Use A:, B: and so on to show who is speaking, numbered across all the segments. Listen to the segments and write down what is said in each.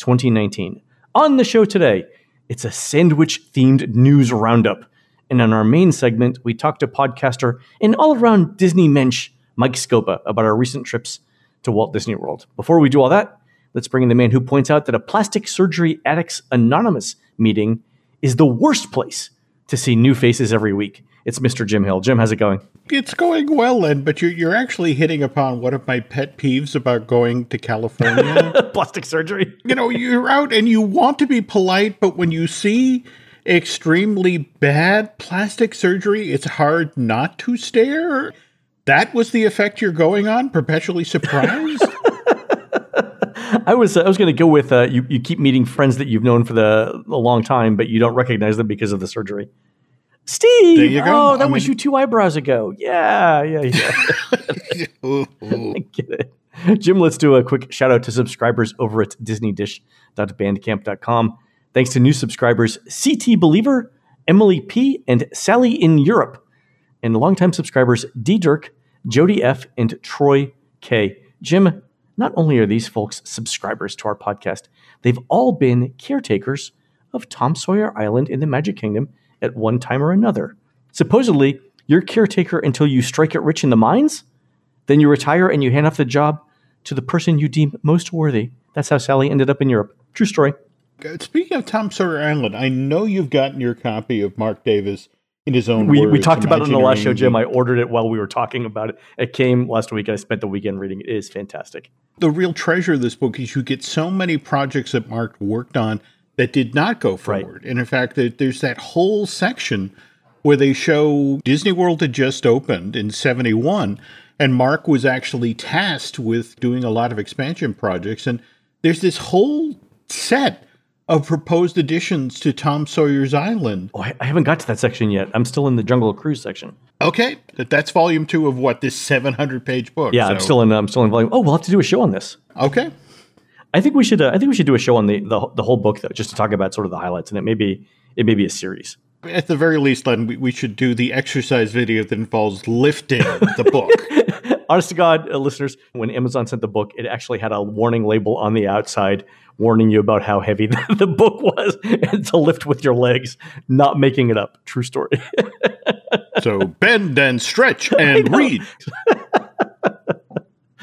A: 2019. On the show today, it's a sandwich themed news roundup. And in our main segment, we talk to podcaster and all around Disney mensch, Mike Scopa, about our recent trips to Walt Disney World. Before we do all that, let's bring in the man who points out that a Plastic Surgery Addicts Anonymous meeting is the worst place to see new faces every week. It's Mr. Jim Hill. Jim, how's it going?
B: It's going well, Len, but you're, you're actually hitting upon one of my pet peeves about going to California.
A: Plastic surgery.
B: you know, you're out and you want to be polite, but when you see extremely bad plastic surgery, it's hard not to stare. That was the effect you're going on, perpetually surprised?
A: I was I was going to go with uh, you. You keep meeting friends that you've known for the a long time, but you don't recognize them because of the surgery. Steve,
B: There you go.
A: oh, that
B: I
A: was
B: mean-
A: you two eyebrows ago. Yeah, yeah, yeah.
B: Ooh, ooh.
A: I get it. Jim, let's do a quick shout out to subscribers over at disneydish.bandcamp.com. Thanks to new subscribers CT Believer, Emily P, and Sally in Europe. And longtime subscribers D Dirk, Jody F, and Troy K. Jim, not only are these folks subscribers to our podcast, they've all been caretakers of Tom Sawyer Island in the Magic Kingdom at one time or another. Supposedly, you're caretaker until you strike it rich in the mines? Then you retire and you hand off the job to the person you deem most worthy. That's how Sally ended up in Europe. True story.
B: Speaking of Tom Sawyer Island, I know you've gotten your copy of Marc Davis in his own
A: We,
B: words.
A: we talked about it in the last show, Jim. I ordered it while we were talking about it. It came last week. I spent the weekend reading it. It is fantastic.
B: the real treasure of this book is you get so many projects that Marc worked on that did not go
A: Right.
B: forward. And in fact, there's that whole section where they show Disney World had just opened in 71, and Marc was actually tasked with doing a lot of expansion projects. And there's this whole set of proposed additions to Tom Sawyer's Island.
A: Oh, I, haven't got to that section yet. I'm still in the Jungle Cruise section.
B: Okay, that's volume two of what this 700 page book.
A: Yeah, I'm still in. I'm still in volume. Oh, we'll have to do a show on this.
B: okay.
A: I think we should. Uh, I think we should do a show on the, the the whole book though, just to talk about sort of the highlights. And it may be it may be a series.
B: At the very least, then we, we should do the exercise video that involves lifting the book.
A: Honest to God, uh, listeners, when Amazon sent the book, it actually had a warning label on the outside warning you about how heavy the, the book was and to lift with your legs, not making it up. True story.
B: so bend and stretch and read.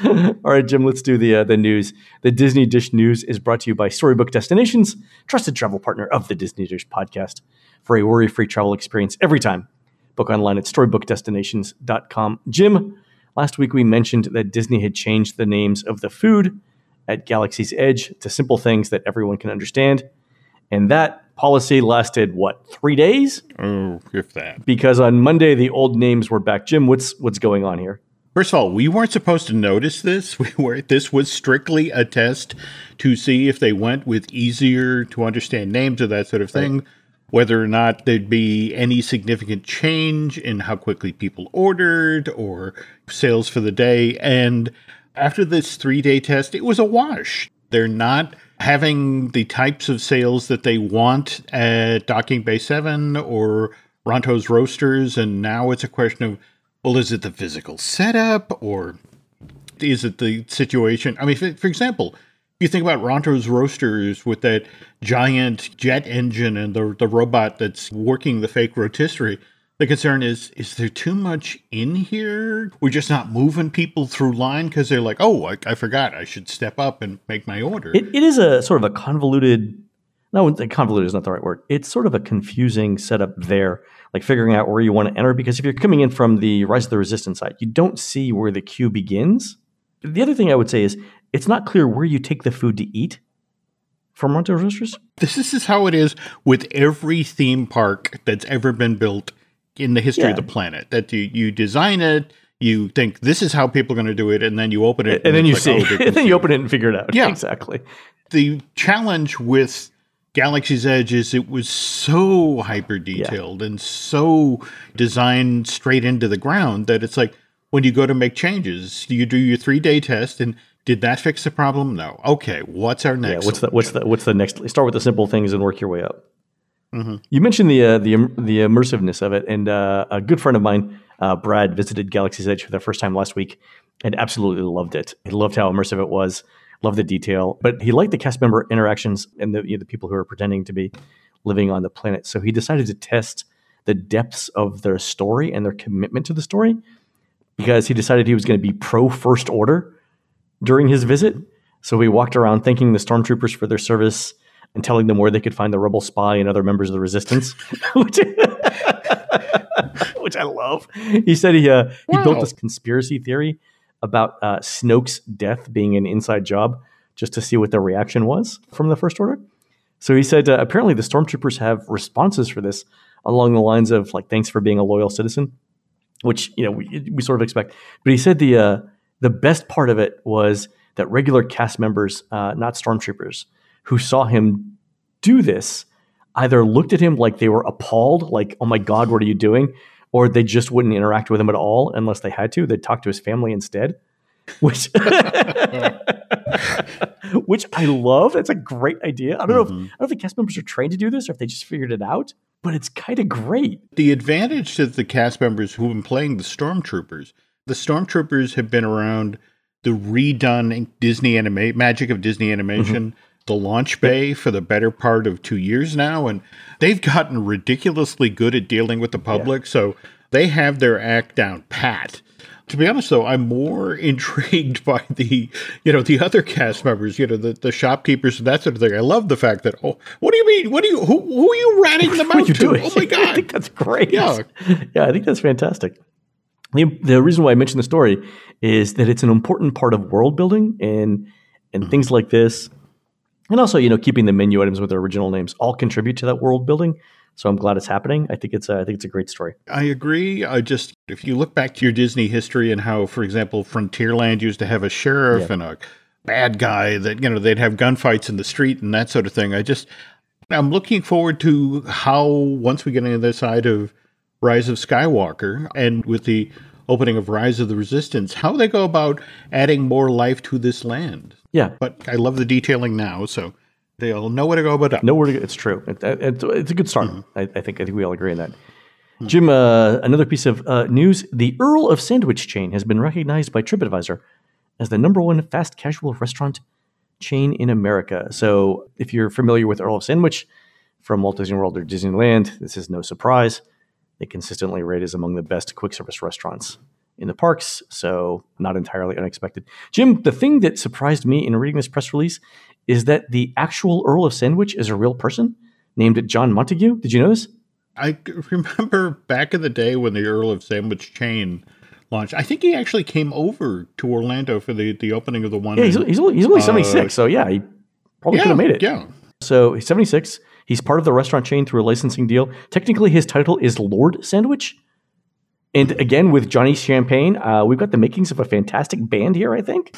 A: All right, Jim, let's do the uh, the news. The Disney Dish News is brought to you by Storybook Destinations, trusted travel partner of the Disney Dish podcast. For a worry-free travel experience every time, book online at storybookdestinations.com. Jim, last week we mentioned that Disney had changed the names of the food at Galaxy's Edge to simple things that everyone can understand. And that policy lasted what, 3 days?
B: Oh, if that.
A: Because on Monday the old names were back. Jim, what's what's going on here?
B: First of all, we weren't supposed to notice this. We were. This was strictly a test to see if they went with easier to understand names or that sort of thing. Whether or not there'd be any significant change in how quickly people ordered or sales for the day. And after this three day test, it was a wash. They're not having the types of sales that they want at Docking Bay 7 or Ronto's Roasters. And now it's a question of, well, is it the physical setup or is it the situation? I mean, for, example, you think about Ronto's Roasters with that giant jet engine and the, the robot that's working the fake rotisserie. The concern is, is there too much in here? We're just not moving people through line because they're like, oh, I, I forgot. I should step up and make my order.
A: It, it is a sort of a convoluted. No, convoluted is not the right word. It's sort of a confusing setup there, like figuring out where you want to enter. Because if you're coming in from the Rise of the Resistance side, you don't see where the queue begins. The other thing I would say is it's not clear where you take the food to eat from Ronto Roasters.
B: This is how it is with every theme park that's ever been built in the history
A: Yeah.
B: of the planet. That you, you design it, you think this is how people are going to do it, and then you open it,
A: And then you
B: it's
A: see,
B: oh,
A: and then you open it and figure it out.
B: Yeah.
A: exactly.
B: the challenge with Galaxy's Edge is it was so hyper detailed and so designed straight into the ground that it's like when you go to make changes, you do your three day test and did that fix the problem? No. Okay, what's our
A: Yeah.
B: next?
A: What's the what's the what's the next? Start with the simple things and work your way up.
B: Mm-hmm.
A: You mentioned the uh, the the immersiveness of it, and uh, a good friend of mine, uh, Brad, visited Galaxy's Edge for the first time last week, and absolutely loved it. He loved how immersive it was. Love the detail, but he liked the cast member interactions and the you know, the people who are pretending to be living on the planet. So he decided to test the depths of their story and their commitment to the story because he decided he was going to be pro First Order during his visit. So he walked around thanking the stormtroopers for their service and telling them where they could find the rebel spy and other members of the resistance, which, which I love. He said he uh, he
B: Wow.
A: built this conspiracy theory about uh, Snoke's death being an inside job just to see what the reaction was from the First Order. So he said uh, apparently the stormtroopers have responses for this along the lines of like thanks for being a loyal citizen, which you know we, we sort of expect. But he said the uh, the best part of it was that regular cast members, uh, not stormtroopers, who saw him do this, either looked at him like they were appalled, like "Oh my God, what are you doing?" Or they just wouldn't interact with him at all unless they had to. They'd talk to his family instead, which which I love. That's a great idea. I don't know if mm-hmm. I don't know if the cast members are trained to do this or if they just figured it out, but it's kind of great.
B: The advantage to the cast members who've been playing the stormtroopers, the stormtroopers have been around the redone Disney anime magic of Disney animation, mm-hmm. The launch bay for the better part of two years now, and they've gotten ridiculously good at dealing with the public. So they have their act down pat. To be honest, though, I'm more intrigued by the, you know, the other cast members, you know, the, the shopkeepers and that sort of thing. I love the fact that, oh, what do you mean? What do you, who, who are you ratting them out to?
A: doing?
B: Oh my
A: I
B: god!
A: think that's great.
B: Yeah.
A: yeah, I think that's fantastic. The, the reason why I mentioned the story is that it's an important part of world building and and mm. things like this, and also you know keeping the menu items with their original names all contribute to that world building. So I'm glad it's happening. I think it's a, I think it's a great story.
B: I agree. I just, if you look back to your Disney history and how, for example, Frontierland used to have a sheriff
A: Yeah.
B: and a bad guy that, you know, they'd have gunfights in the street and that sort of thing. I just, I'm looking forward to how, once we get into the side of Rise of Skywalker and with the opening of Rise of the Resistance, how they go about adding more life to this land.
A: Yeah,
B: But I love the detailing now, so they'll know where to go about it.
A: nowhere to go. It's true. It, it, it's a good start. I, I think I think we all agree on that. Jim, uh, another piece of uh, news: the Earl of Sandwich chain has been recognized by TripAdvisor as the number one fast casual restaurant chain in America. So, if you're familiar with Earl of Sandwich from Walt Disney World or Disneyland, this is no surprise. They consistently rate as among the best quick service restaurants in the parks, so not entirely unexpected. Jim, the thing that surprised me in reading this press release is that the actual Earl of Sandwich is a real person named John Montagu. Did you know this?
B: I remember back in the day when the Earl of Sandwich chain launched. I think he actually came over to Orlando for the, the opening of the one.
A: Yeah, he's, he's only, he's only
B: Uh,
A: 76, so yeah, he probably
B: yeah,
A: could have made it.
B: Yeah.
A: So he's 76. He's part of the restaurant chain through a licensing deal. Technically, his title is Lord Sandwich. And again, with Johnny Champagne, uh, we've got the makings of a fantastic band here. I think.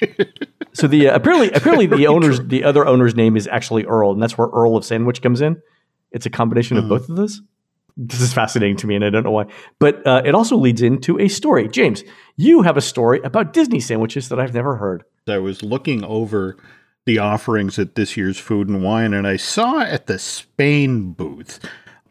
A: so the uh, apparently apparently the owner's the other owner's name is actually Earl, and that's where Earl of Sandwich comes in. It's a combination of both of those. This is fascinating to me, and I don't know why. But uh, it also leads into a story. James, you have a story about Disney sandwiches that I've never heard.
B: I was looking over the offerings at this year's Food and Wine, and I saw at the Spain booth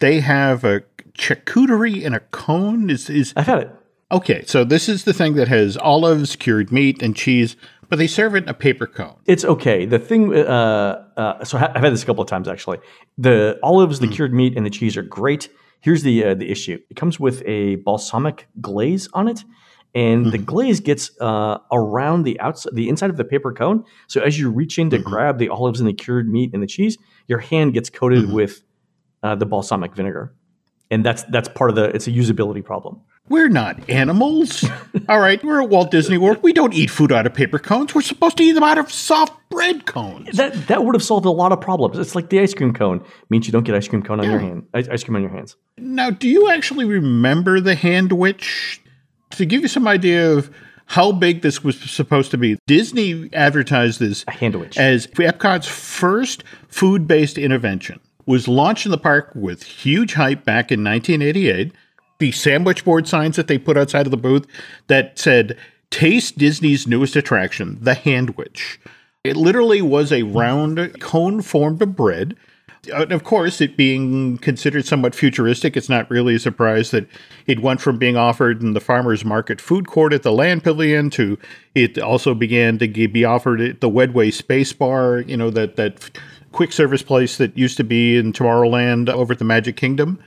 B: they have a charcuterie in a cone. Is is
A: I've had it.
B: okay? So this is the thing that has olives, cured meat, and cheese, but they serve it in a paper cone.
A: It's okay. The thing, uh, uh, so I've had this a couple of times actually. The olives, the cured meat, and the cheese are great. Here's the uh, the issue: it comes with a balsamic glaze on it, and the glaze gets uh, around the outside, the inside of the paper cone. So as you reach in to grab the olives and the cured meat and the cheese, your hand gets coated with uh, the balsamic vinegar, and that's that's part of the. It's a usability problem.
B: We're not animals. All right, we're at Walt Disney World. We don't eat food out of paper cones. We're supposed to eat them out of soft bread cones.
A: That that would have solved a lot of problems. It's like the ice cream cone means you don't get ice cream cone on your hand. Ice, cream on your hands.
B: Now, do you actually remember the handwich? To give you some idea of how big this was supposed to be, Disney advertised this
A: A handwich.
B: as Epcot's first food based intervention. Was launched in the park with huge hype back in 1988. The sandwich board signs that they put outside of the booth that said, Taste Disney's newest attraction, the Handwich. It literally was a round cone formed of bread. Uh, of course, it being considered somewhat futuristic, it's not really a surprise that it went from being offered in the farmers market food court at the Land Pavilion to it also began to be offered at the Wedway Space Bar, you know, that, that quick service place that used to be in Tomorrowland over at the Magic Kingdom.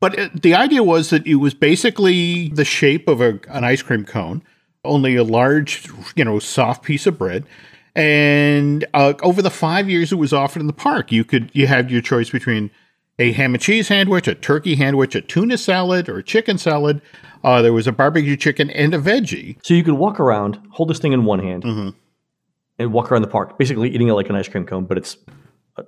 B: But it, the idea was that it was basically the shape of a, an ice cream cone, only a large, you know, soft piece of bread. And uh, over the five years it was offered in the park, you could you had your choice between a ham and cheese sandwich, a turkey sandwich, a tuna salad, or a chicken salad. Uh, there was a barbecue chicken and a veggie.
A: So you could walk around, hold this thing in one hand,
B: Mm-hmm.
A: and walk around the park, basically eating it like an ice cream cone, but it's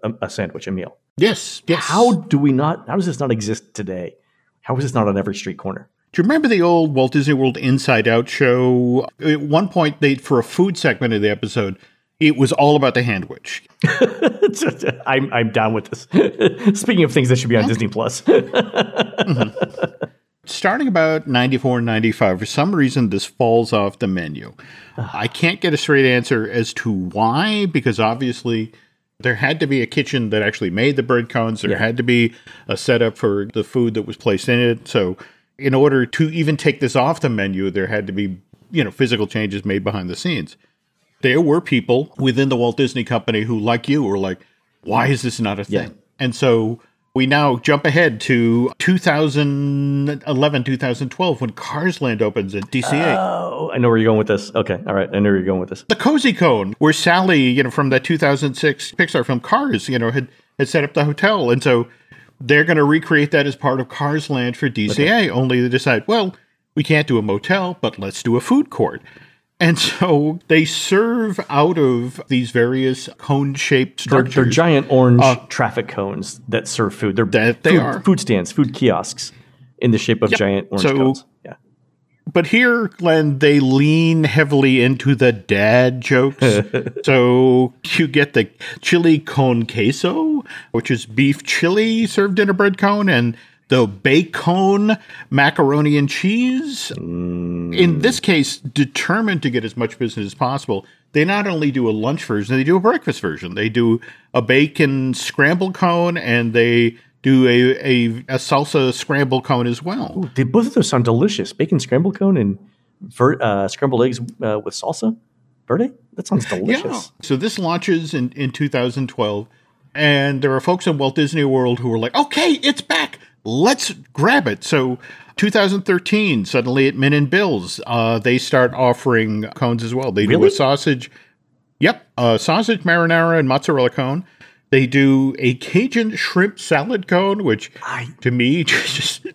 A: a, a sandwich, a meal.
B: Yes, yes.
A: How do we not? How does this not exist today? How is this not on every street corner?
B: Do you remember the old Walt Disney World Inside Out show? At one point, they for a food segment of the episode, it was all about the sandwich.
A: I'm I'm down with this. Speaking of things that should be on Disney Plus, mm-hmm.
B: Starting about 94, 95, for some reason, this falls off the menu. I can't get a straight answer as to why, because obviously there had to be a kitchen that actually made the bread cones. There
A: Yeah.
B: had to be a setup for the food that was placed in it. So, in order to even take this off the menu, there had to be, you know, physical changes made behind the scenes. There were people within the Walt Disney Company who, like you, were like, why is this not a
A: Yeah.
B: thing? And so we now jump ahead to 2011, 2012, when Cars Land opens at DCA.
A: oh, I know where you're going with this. Okay, all right, I know where you're going with this.
B: the Cozy Cone, where Sally, you know, from that 2006 Pixar film Cars, you know, had, had set up the hotel. And so they're going to recreate that as part of Cars Land for DCA, only they decide, well, we can't do a motel, but let's do a food court. And so they serve out of these various cone shaped
A: They're,
B: structures.
A: they're giant orange uh, traffic cones that serve food. They're
B: That they
A: food,
B: are.
A: food stands, food kiosks in the shape of giant orange
B: So-
A: cones. Yeah.
B: But here, Len, they lean heavily into the dad jokes. so you get the chili con queso, which is beef chili served in a bread cone, and the bacon macaroni and cheese. In this case, determined to get as much business as possible, they not only do a lunch version, they do a breakfast version. They do a bacon scramble cone and they do a, a, a salsa scramble cone as well.
A: They, both of those sound delicious. Bacon scramble cone and ver, uh, scrambled eggs uh, with salsa. Verde? That sounds delicious. Yeah.
B: So this launches in, in 2012, and there are folks in Walt Disney World who are like, okay, it's back. Let's grab it. So 2013, suddenly at Min and Bill's, uh, they start offering cones as well. They do a sausage. Yep, a sausage marinara and mozzarella cone. They do a Cajun shrimp salad cone, which
A: I-
B: to me just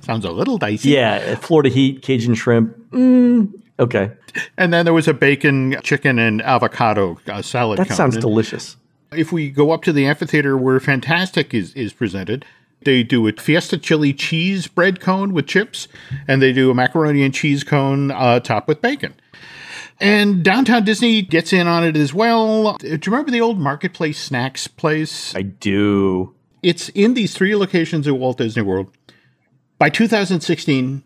B: sounds a little dicey.
A: Yeah, Florida heat, Cajun shrimp. Mm, okay,
B: And then there was a bacon, chicken, and avocado uh, salad
A: that
B: cone.
A: sounds
B: And-
A: delicious.
B: If we go up to the amphitheater where Fantasmic is, is presented, they do a Fiesta chili cheese bread cone with chips, and they do a macaroni and cheese cone uh, topped with bacon. And Downtown Disney gets in on it as well. Do you remember the old Marketplace Snacks place?
A: I do.
B: It's in these three locations at Walt Disney World. By 2016,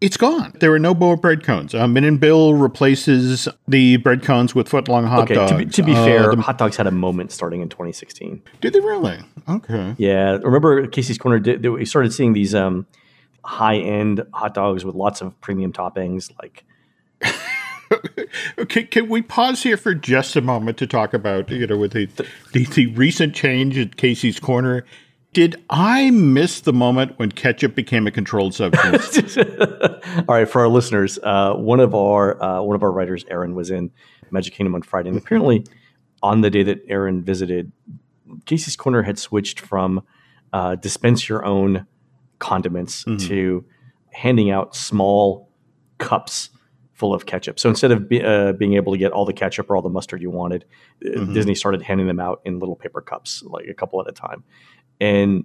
B: it's gone. There are no more bread cones. Uh, Min and Bill replaces the bread cones with footlong hot
A: Okay,
B: dogs.
A: to be, to be
B: Uh,
A: fair,
B: the-
A: hot dogs had a moment starting in 2016.
B: did they really? Okay.
A: Yeah, remember Casey's Corner? Did, did- we started seeing these um, high end hot dogs with lots of premium toppings, like
B: Okay, can we pause here for just a moment to talk about you know with the the, the recent change at Casey's Corner? Did I miss the moment when ketchup became a controlled substance?
A: All right, for our listeners, uh, one of our uh, one of our writers, Aaron, was in Magic Kingdom on Friday, and apparently, on the day that Aaron visited, Casey's Corner had switched from uh, dispense your own condiments to handing out small cups full of ketchup. So instead of be, uh, being able to get all the ketchup or all the mustard you wanted, uh, Disney started handing them out in little paper cups, like a couple at a time. And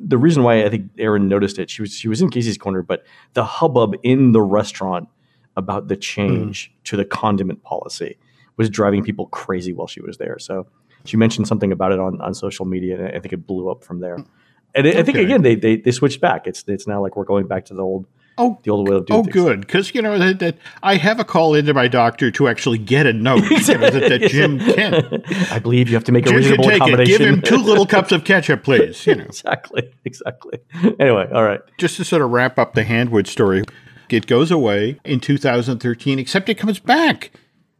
A: the reason why I think Erin noticed it, she was she was in Casey's corner, but the hubbub in the restaurant about the change mm. to the condiment policy was driving people crazy while she was there. So she mentioned something about it on, on social media, and I think it blew up from there. And I I think again they, they they switched back. It's it's now like we're going back to the old
B: Oh,
A: the old way of doing
B: oh,
A: things.
B: good, because you know that, that I have a call into my doctor to actually get a note you know, that, that Jim can.
A: I believe you have to make a
B: Jim should
A: reasonable
B: take it. Give him two little cups of ketchup, please. You know,
A: exactly, exactly. Anyway, all right.
B: just to sort of wrap up the Handwich story, it goes away in 2013, except it comes back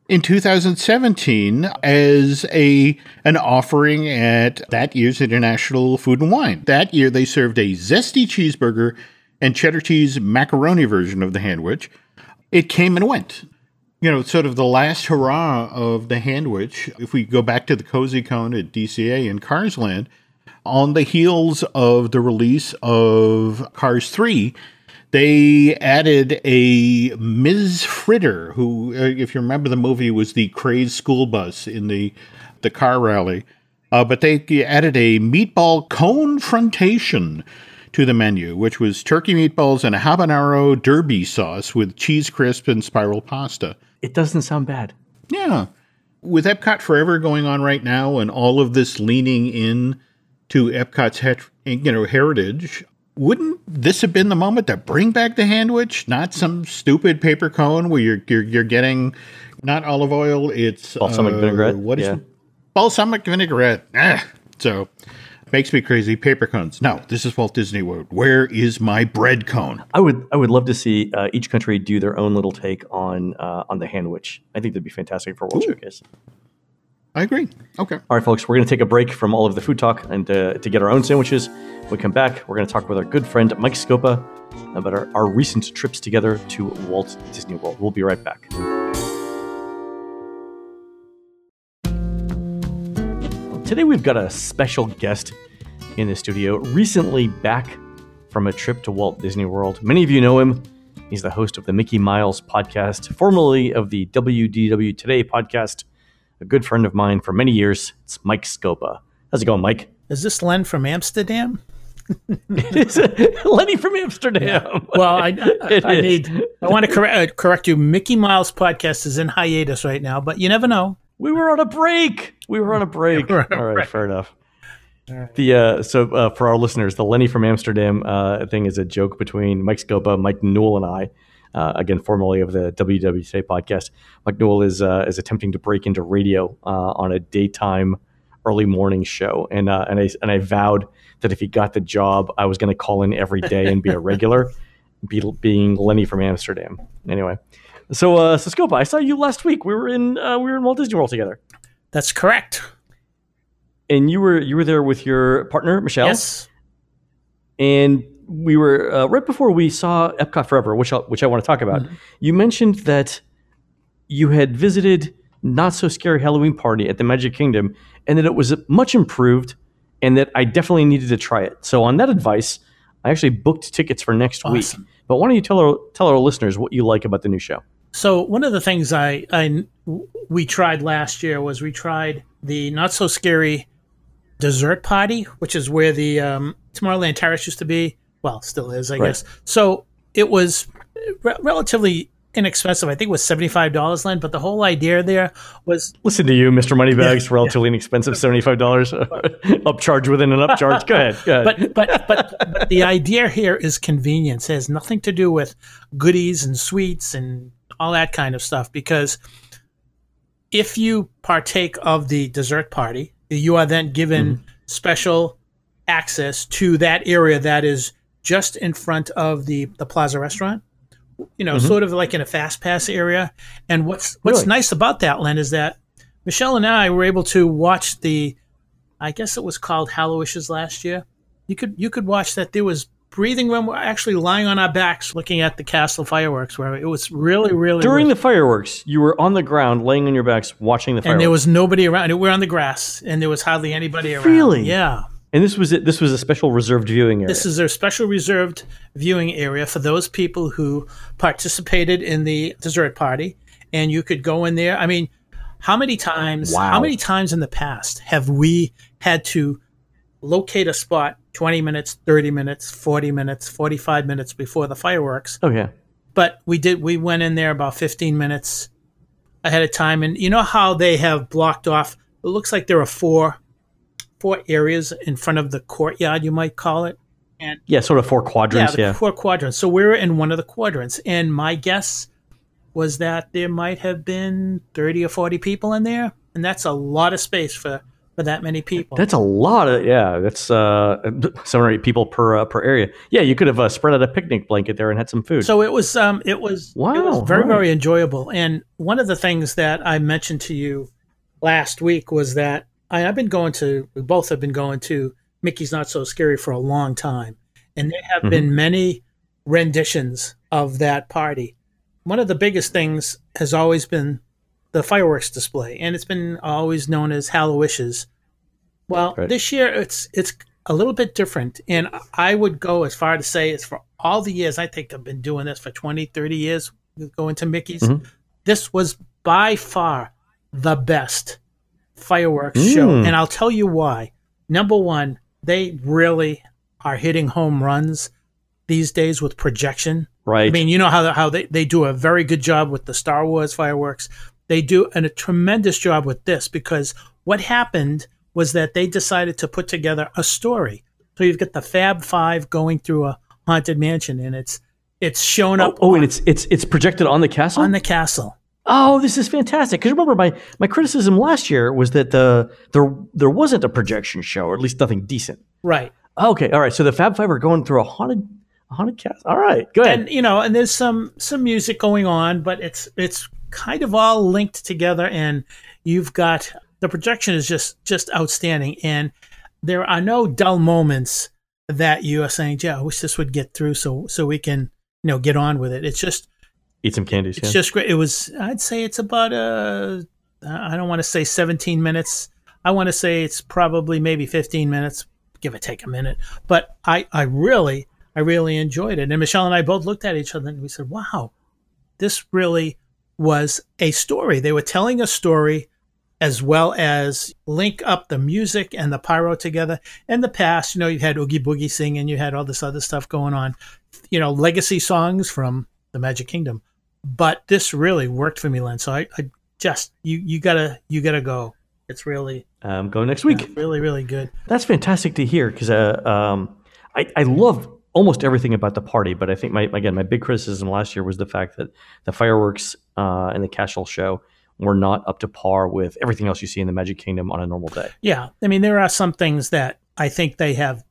B: in 2017 as a an offering at that year's International Food and Wine. That year they served a zesty cheeseburger and cheddar cheese macaroni version of the Handwich. It came and went. You know, sort of the last hurrah of the Handwich. If we go back to the Cozy Cone at DCA in Carsland, on the heels of the release of Cars 3, they added a Ms. Fritter, who, uh, if you remember the movie, was the crazed school bus in the, the car rally. Uh, but they added a meatball confrontation to the menu, which was turkey meatballs and a habanero derby sauce with cheese crisp and spiral pasta.
A: It doesn't sound bad.
B: Yeah. With Epcot Forever going on right now and all of this leaning in to Epcot's het- you know heritage, wouldn't this have been the moment to bring back the handwich, not some stupid paper cone where you're you're, you're getting not olive oil, it's
A: Balsamic
B: uh,
A: vinaigrette?
B: What is
A: Yeah.
B: it? balsamic vinaigrette? Ah, so makes me crazy. Paper cones. No, this is Walt Disney World. Where is my bread cone?
A: I would I would love to see uh, each country do their own little take on uh, on the handwich. I think that'd be fantastic for World Showcase.
B: I agree. Okay.
A: All right, folks, we're going to take a break from all of the food talk and uh, to get our own sandwiches. When we come back, we're going to talk with our good friend Mike Scopa about our, our recent trips together to Walt Disney World. We'll be right back. Today, we've got a special guest in the studio, recently back from a trip to Walt Disney World. Many of you know him. He's the host of the Mickey Miles podcast, formerly of the WDW Today podcast a good friend of mine for many years. It's Mike Scopa. How's it going, Mike?
C: Is this Len from Amsterdam?
A: It's Lenny from Amsterdam.
C: Well, I, I, I need. I want to correct, uh, correct you. Mickey Miles podcast is in hiatus right now, but you never know.
A: We were on a break. We were on a break.
C: Right,
A: All right,
C: right.
A: fair enough. The uh, so uh, for our listeners, the Lenny from Amsterdam uh, thing is a joke between Mike Scopa, Mike Newell, and I. Uh, again, formerly of the WDW Today podcast, Mike Newell is uh, is attempting to break into radio uh, on a daytime, early morning show, and uh, and I and I vowed that if he got the job, I was going to call in every day and be a regular, be, being Lenny from Amsterdam. Anyway, so uh, so Scopa, I saw you last week. We were in uh, we were in Walt Disney World together
C: That's correct.
A: and you were you were there with your partner Michelle,
C: Yes.
A: and we were uh, right before we saw Epcot Forever, which I, which I want to talk about. You mentioned that you had visited Not So Scary Halloween Party at the Magic Kingdom, and that it was much improved, and that I definitely needed to try it. So on that advice, I actually booked tickets for next
C: Awesome.
A: week. But why don't you tell our tell our listeners what you like about the new show?
C: So one of the things I, I we tried last year was we tried the not so scary dessert party, which is where the um, Tomorrowland Terrace used to be. Well, still is, I
A: Right.
C: guess. So it was re- relatively inexpensive. I think it was seventy five dollars, Len. But the whole idea there was
A: Listen to you, Mr. Moneybags, relatively inexpensive, seventy-five dollars upcharge within an upcharge. Go ahead, go ahead.
C: but but but but the idea here is convenience. It has nothing to do with goodies and sweets and all that kind of stuff. Because if you partake of the dessert party, you are then given mm-hmm. special access to that area that is just in front of the the Plaza restaurant. You know, mm-hmm. sort of like in a fast pass area. And what's what's
A: Really?
C: nice about that, Len, is that Michelle and I were able to watch the I guess it was called Hallowishes last year. You could you could watch that. There was breathing room. We're actually lying on our backs, looking at the castle fireworks. Where it was really, really
A: During the fireworks, you were on the ground, laying on your backs, watching the fireworks.
C: and there was nobody around. We were on the grass, and there was hardly anybody around.
A: Really?
C: Yeah.
A: And this was it. This was a special reserved viewing area.
C: This is a special reserved viewing area for those people who participated in the dessert party, and you could go in there. I mean, how many times?
A: Wow.
C: How many times in the past have we had to locate a spot 20 minutes, 30 minutes, 40 minutes, 45 minutes before the fireworks?
A: oh yeah.
C: But we did. We went in there about 15 minutes ahead of time, and you know how they have blocked off. It looks like there are four four areas in front of the courtyard, you might call it. And
A: Yeah, sort of four quadrants.
C: the
A: Yeah.
C: four quadrants. So we were in one of the quadrants, and my guess was that there might have been thirty or forty people in there, and that's a lot of space for for that many people.
A: That's a lot of yeah. That's uh, seven or eight people per uh, per area. Yeah, you could have uh, spread out a picnic blanket there and had some food.
C: So it was um it was it
A: Wow,
C: was very
A: right.
C: very enjoyable. And one of the things that I mentioned to you last week was that I, I've been going to we both have been going to Mickey's Not So Scary for a long time, and there have been many renditions of that party. One of the biggest things has always been the fireworks display, and it's been always known as Hallowishes. Well,
A: Right.
C: this year it's it's a little bit different, and I would go as far to say it's for all the years I think I've been doing this for 20, 30 years, going to Mickey's.
A: Mhm.
C: This was by far the best fireworks show,
A: Mm.
C: and I'll tell you why. Number one, they really are hitting home runs these days with projection.
A: right.
C: I mean, you know how how they, they do a very good job with the Star Wars fireworks. They do an, a tremendous job with this because what happened was that they decided to put together a story. So you've got the Fab Five going through a haunted mansion, and it's it's shown
A: oh,
C: up
A: oh, and it's it's it's projected on the castle.
C: on the castle.
A: oh, this is fantastic. Because remember, my my criticism last year was that the there there wasn't a projection show, or at least nothing decent.
C: Right.
A: Okay, all right. So the Fab Five are going through a haunted a haunted castle. All right, go ahead.
C: and you know and there's some some music going on but it's it's kind of all linked together and you've got the projection is just just outstanding. And there are no dull moments that you are saying yeah i wish this would get through so so we can you know get on with it. It's just
A: Eat some candies.
C: it's
A: yeah.
C: just great. It was i'd say it's about uh i don't want to say 17 minutes. I want to say it's probably maybe 15 minutes give or take a minute. But i i really i really enjoyed it. And michelle and i both looked at each other and we said wow this really was a story. They were telling a story as well as link up the music and the pyro together. In the past you know you had oogie boogie singing you had all this other stuff going on you know legacy songs from the magic kingdom. But this really worked for me len so i, I just you you gotta you gotta go. It's really
A: um, go next week.
C: really really good.
A: That's fantastic to hear because uh, um, I, I love almost everything about the party, but I think my again my big criticism last year was the fact that the fireworks uh, and the castle show were not up to par with everything else you see in the Magic Kingdom on a normal day.
C: Yeah, I mean there are some things that I think they have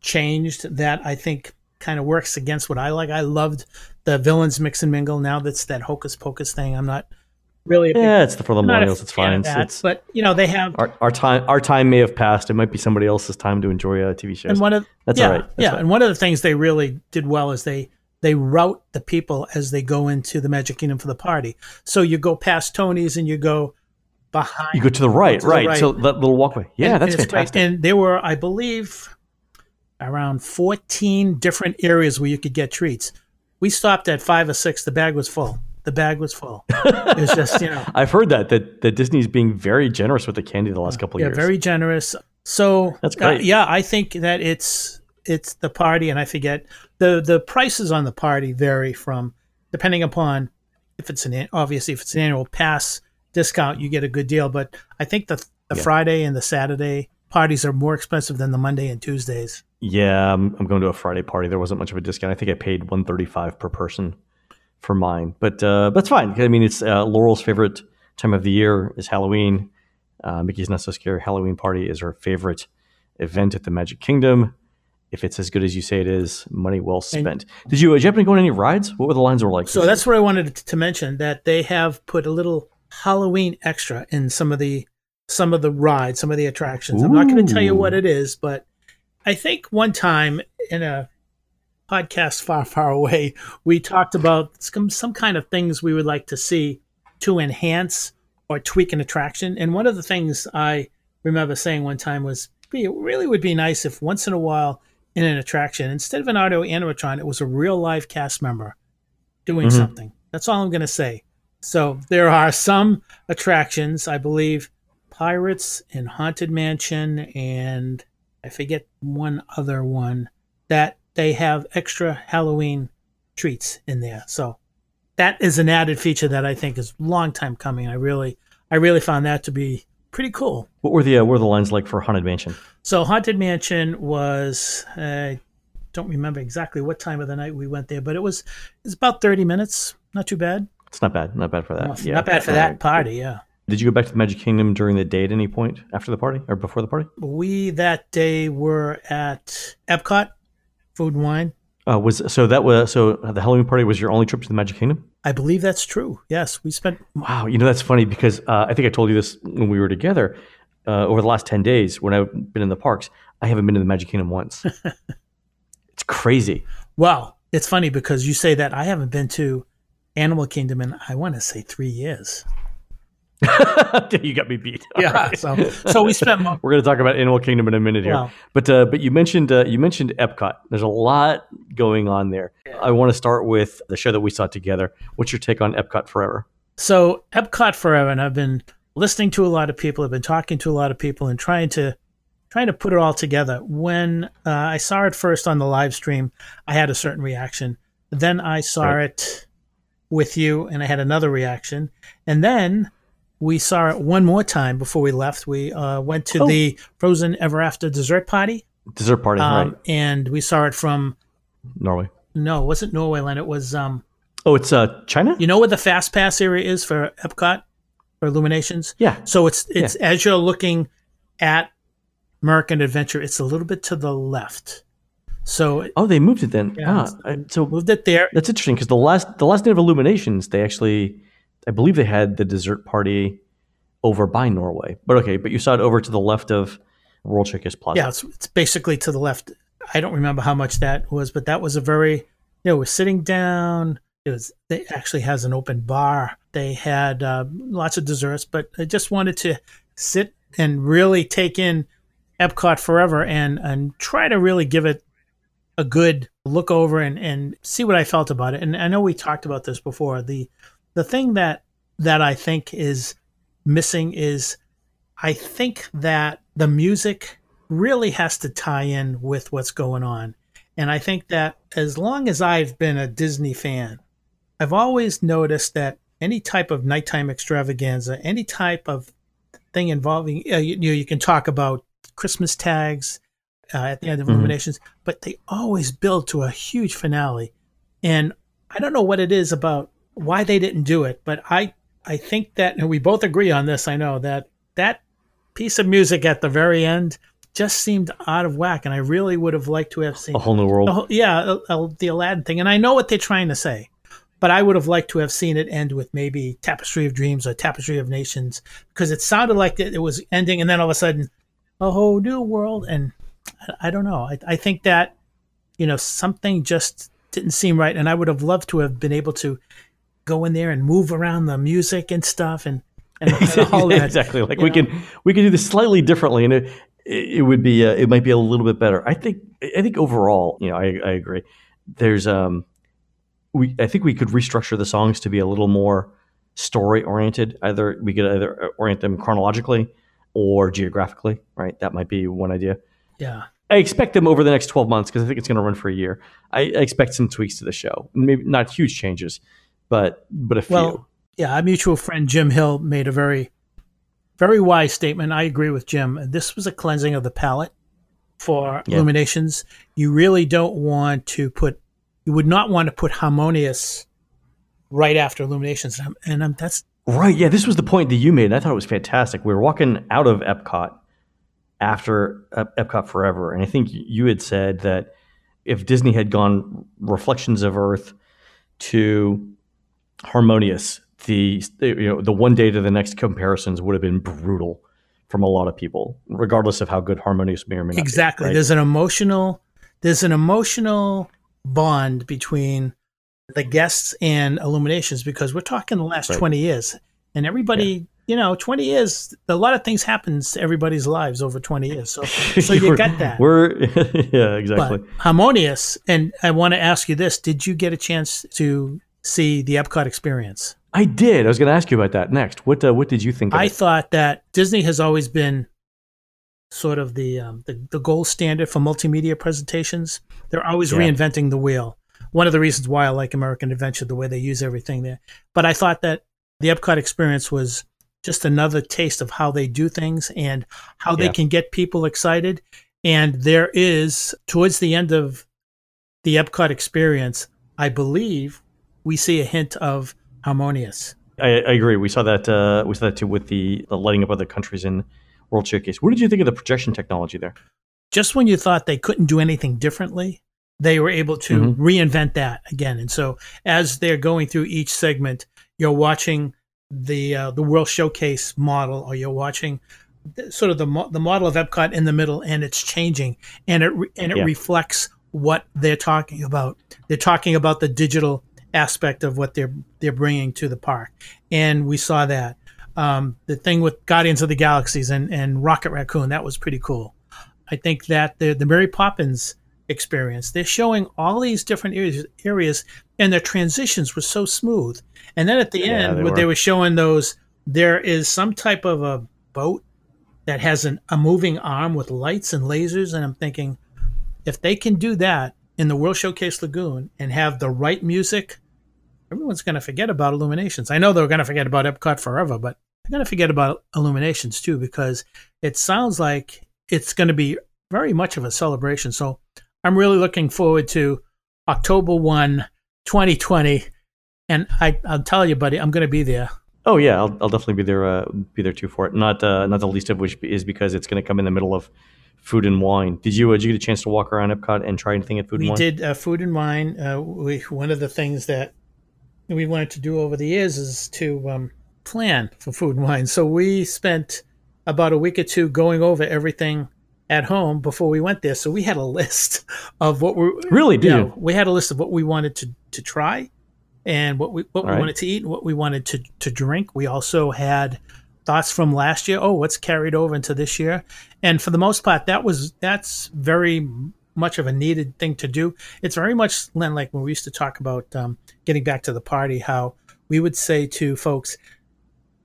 C: changed that I think kind of works against what I like. I loved the villains mix and mingle. Now that's that hocus pocus thing. I'm not really a big,
A: Yeah, it's for the
C: I'm not
A: millennials. It's fine.
C: that,
A: it's
C: but you know they have
A: our, our time. Our time may have passed. It might be somebody else's time to enjoy a TV show.
C: and one of
A: That's
C: yeah
A: all right. That's
C: yeah
A: fine.
C: and one of the things they really did well is they they route the people as they go into the Magic Kingdom for the party. So you go past Tony's and you go behind.
A: you go to the right,
C: the
A: right,
C: right.
A: So that little walkway. Yeah,
C: And-
A: that's
C: and it's great.
A: fantastic.
C: And there were, I believe, around 14 different areas where you could get treats. We stopped at five or six. The bag was full. The bag was full. it was just, you know,
A: I've heard that that that Disney's being very generous with the candy the last couple of
C: yeah,
A: years.
C: Yeah, very generous. So
A: That's
C: uh,
A: great.
C: yeah, I think that it's it's the party, and I forget the the prices on the party vary from depending upon if it's an obviously if it's an annual pass discount, you get a good deal. But I think the the
A: Yeah.
C: Friday and the Saturday parties are more expensive than the Monday and Tuesdays.
A: Yeah, I'm, I'm going to a Friday party. There wasn't much of a discount. I think I paid 135 per person for mine, but uh, that's fine. I mean, it's uh, Laurel's favorite time of the year is Halloween. Uh, Mickey's Not So Scary Halloween Party is her favorite event at the Magic Kingdom. If it's as good as you say it is, money well spent. did you uh, did you happen to go on any rides? What were the lines were like?
C: So that's what I wanted to mention that they have put a little Halloween extra in some of the some of the rides, some of the attractions. I'm not going to tell you what it is, but I think one time in a podcast far, far away, we talked about some some kind of things we would like to see to enhance or tweak an attraction. And one of the things I remember saying one time was, "Gee, it really would be nice if once in a while in an attraction, instead of an audio animatron, it was a real live cast member doing
A: Mhm.
C: something. That's all I'm going to say. So there are some attractions, I believe, Pirates and Haunted Mansion, and I forget one other one that they have extra Halloween treats in there. So that is an added feature that I think is long time coming. I really, I really found that to be pretty cool.
A: what were the uh, what were the lines like for Haunted Mansion?
C: So Haunted Mansion was uh, don't remember exactly what time of the night we went there, but it was it's about thirty minutes. Not too bad.
A: It's not bad. Not bad for that.
C: Not,
A: yeah.
C: not bad for that party. Yeah.
A: Did you go back to the Magic Kingdom during the day at any point after the party or before the party?
C: We that day were at Epcot, Food and Wine.
A: Uh, was so that was so the Halloween party was your only trip to the Magic Kingdom?
C: I believe that's true. Yes, we spent.
A: Wow, you know that's funny because uh, I think I told you this when we were together. Uh, over the last ten days, when I've been in the parks, I haven't been to the Magic Kingdom once. it's crazy.
C: Well, it's funny because you say that I haven't been to Animal Kingdom in I want to say three years.
A: you got me beat. All
C: Yeah,
A: right.
C: so so we spent.
A: We're going to talk about Animal Kingdom in a minute here,
C: Wow.
A: but uh, but you mentioned uh, you mentioned Epcot. There's a lot going on there. I want to start with the show that we saw together. What's your take on Epcot Forever?
C: So Epcot forever, and I've been listening to a lot of people. I've been talking to a lot of people and trying to trying to put it all together. When uh, I saw it first on the live stream, I had a certain reaction. Then I saw
A: Right.
C: it with you, and I had another reaction. And then we saw it one more time before we left. We uh, went to
A: Oh.
C: the Frozen Ever After dessert party,
A: Dessert party,
C: um,
A: right?
C: and we saw it from
A: Norway.
C: no, it wasn't Norway Land. It was um,
A: Oh, it's uh, China.
C: you know where the Fast Pass area is for Epcot for Illuminations.
A: Yeah.
C: So it's it's as you're looking at American Adventure, it's a little bit to the left. So
A: Oh, they moved it then.
C: Yeah,
A: ah, so
C: moved it there.
A: that's interesting because the last the last night of Illuminations, they actually, I believe they had the dessert party over by Norway. But okay, but you saw it over to the left of World Showcase Plaza.
C: Yeah, it's, it's basically to the left. I don't remember how much that was, but that was a very you know, we're sitting down. It was it actually has an open bar. They had uh, lots of desserts, but I just wanted to sit and really take in Epcot forever and and try to really give it a good look over and, and see what I felt about it. And I know we talked about this before. The the thing that that I think is missing is I think that the music really has to tie in with what's going on. And I think that as long as I've been a Disney fan, I've always noticed that any type of nighttime extravaganza, any type of thing involving, uh, you, you know, you can talk about Christmas tags uh, at the end of
A: Mhm.
C: Illuminations, but they always build to a huge finale. And I don't know what it is about why they didn't do it, but I, I think that, and we both agree on this, I know that that piece of music at the very end just seemed out of whack. And I really would have liked to have seen
A: a whole new world.
C: whole, yeah, uh, uh, the Aladdin thing, and I know what they're trying to say, but I would have liked to have seen it end with maybe Tapestry of Dreams or Tapestry of Nations because it sounded like it, it was ending, and then all of a sudden, a whole new world, and I, I don't know. I, I think that you know something just didn't seem right, and I would have loved to have been able to go in there and move around the music and stuff, and and, and all that.
A: exactly. Like
C: you
A: we
C: know.
A: can we can do this slightly differently, and it it would be uh, it might be a little bit better. I think I think overall, you know, I, I agree. There's um we I think we could restructure the songs to be a little more story oriented. Either we could either orient them chronologically or geographically, right? That might be one idea.
C: Yeah.
A: I expect them over the next 12 months because I think it's going to run for a year. I, I expect some tweaks to the show. Maybe not huge changes, but but a few.
C: Well, yeah, our mutual friend Jim Hill made a very, very wise statement. I agree with Jim. This was a cleansing of the palate for
A: Yeah.
C: Illuminations. You really don't want to put, you would not want to put Harmonious right after Illuminations, and, I'm, and I'm, that's
A: Right. Yeah, this was the point that you made. and I thought it was fantastic. We were walking out of Epcot after Ep- Epcot Forever, and I think you had said that if Disney had gone Reflections of Earth to Harmonious, the you know the one day to the next comparisons would have been brutal from a lot of people, regardless of how good Harmonious may or may not. be,
C: exactly.
A: right?
C: There's an emotional, there's an emotional bond between the guests and Illuminations because we're talking the last
A: Right.
C: 20 years, and everybody. You know, twenty years. A lot of things happens to everybody's lives over twenty years. So, so you got that.
A: We're yeah, exactly.
C: But harmonious. And I want to ask you this: Did you get a chance to see the Epcot experience?
A: I did. I was going to ask you about that next. What uh, what did you think? Of
C: I
A: it?
C: thought that Disney has always been sort of the, um, the the gold standard for multimedia presentations. They're always
A: Yeah.
C: reinventing the wheel. One of the reasons why I like American Adventure, the way they use everything there. But I thought that the Epcot experience was just another taste of how they do things and how they
A: Yeah.
C: can get people excited. And there is towards the end of the Epcot experience, I believe we see a hint of harmonious.
A: I, I agree. We saw that. Uh, we saw that too with the, the lighting up other countries in World Showcase. What did you think of the projection technology there?
C: Just when you thought they couldn't do anything differently, they were able to
A: Mhm.
C: reinvent that again. And so as they're going through each segment, you're watching the uh, the World Showcase model, or you're watching the, sort of the mo- the model of Epcot in the middle, and it's changing, and it re- and it
A: Yeah.
C: reflects what they're talking about. They're talking about the digital aspect of what they're they're bringing to the park, and we saw that. Um, the thing with Guardians of the Galaxies and, and Rocket Raccoon that was pretty cool. I think that the the Mary Poppins experience they're showing all these different areas areas and their transitions were so smooth. And then at the
A: Yeah,
C: end,
A: they
C: they
A: were.
C: were showing those, there is some type of a boat that has an, a moving arm with lights and lasers, and I'm thinking, if they can do that in the World Showcase Lagoon and have the right music, everyone's going to forget about Illuminations. I know they're going to forget about Epcot forever, but they're going to forget about Illuminations too because it sounds like it's going to be very much of a celebration. So I'm really looking forward to October 1, 2020. And I, I'll tell you, buddy, I'm going to be there.
A: Oh yeah, I'll, I'll definitely be there. Uh, be there too for it. Not uh, not the least of which is because it's going to come in the middle of food and wine. Did you uh, did you get a chance to walk around Epcot and try anything at food
C: we
A: and wine?
C: We did uh, food and wine. Uh, we, one of the things that we wanted to do over the years is to um, plan for food and wine. So we spent about a week or two going over everything at home before we went there. So we had a list of what we
A: Really? Did
C: yeah,
A: you?
C: we had a list of what we wanted to to try and what we what we
A: All right.
C: wanted to eat and what we wanted to to drink. We also had thoughts from last year. Oh, what's carried over into this year? And for the most part, that was that's very much of a needed thing to do. It's very much Len, like when we used to talk about um, getting back to the party, how we would say to folks,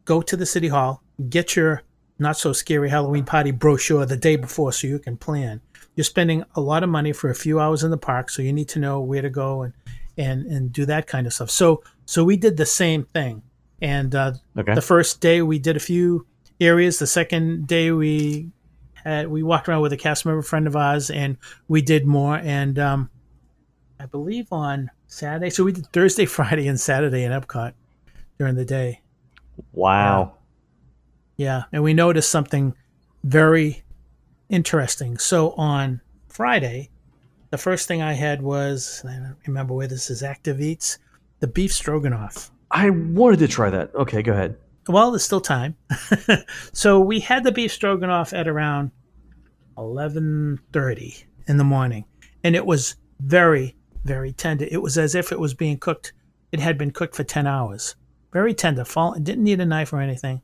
C: go to the city hall, get your not so scary Halloween party brochure the day before so you can plan. You're spending a lot of money for a few hours in the park, so you need to know where to go and and and do that kind of stuff. So so we did the same thing. And uh,
A: Okay.
C: the first day we did a few areas. The second day we had we walked around with a cast member friend of ours, and we did more. And um, I believe on Saturday, so we did Thursday, Friday, and Saturday in Epcot during the day.
A: wow.
C: Yeah, and we noticed something very interesting. So on Friday, the first thing I had was I don't remember where this is Active Eats, the beef stroganoff.
A: I wanted to try that. Okay, go ahead.
C: Well, there's still time. so we had the beef stroganoff at around 11:30 in the morning, and it was very, very tender. It was as if it was being cooked. It had been cooked for 10 hours. Very tender. Fall. It didn't need a knife or anything.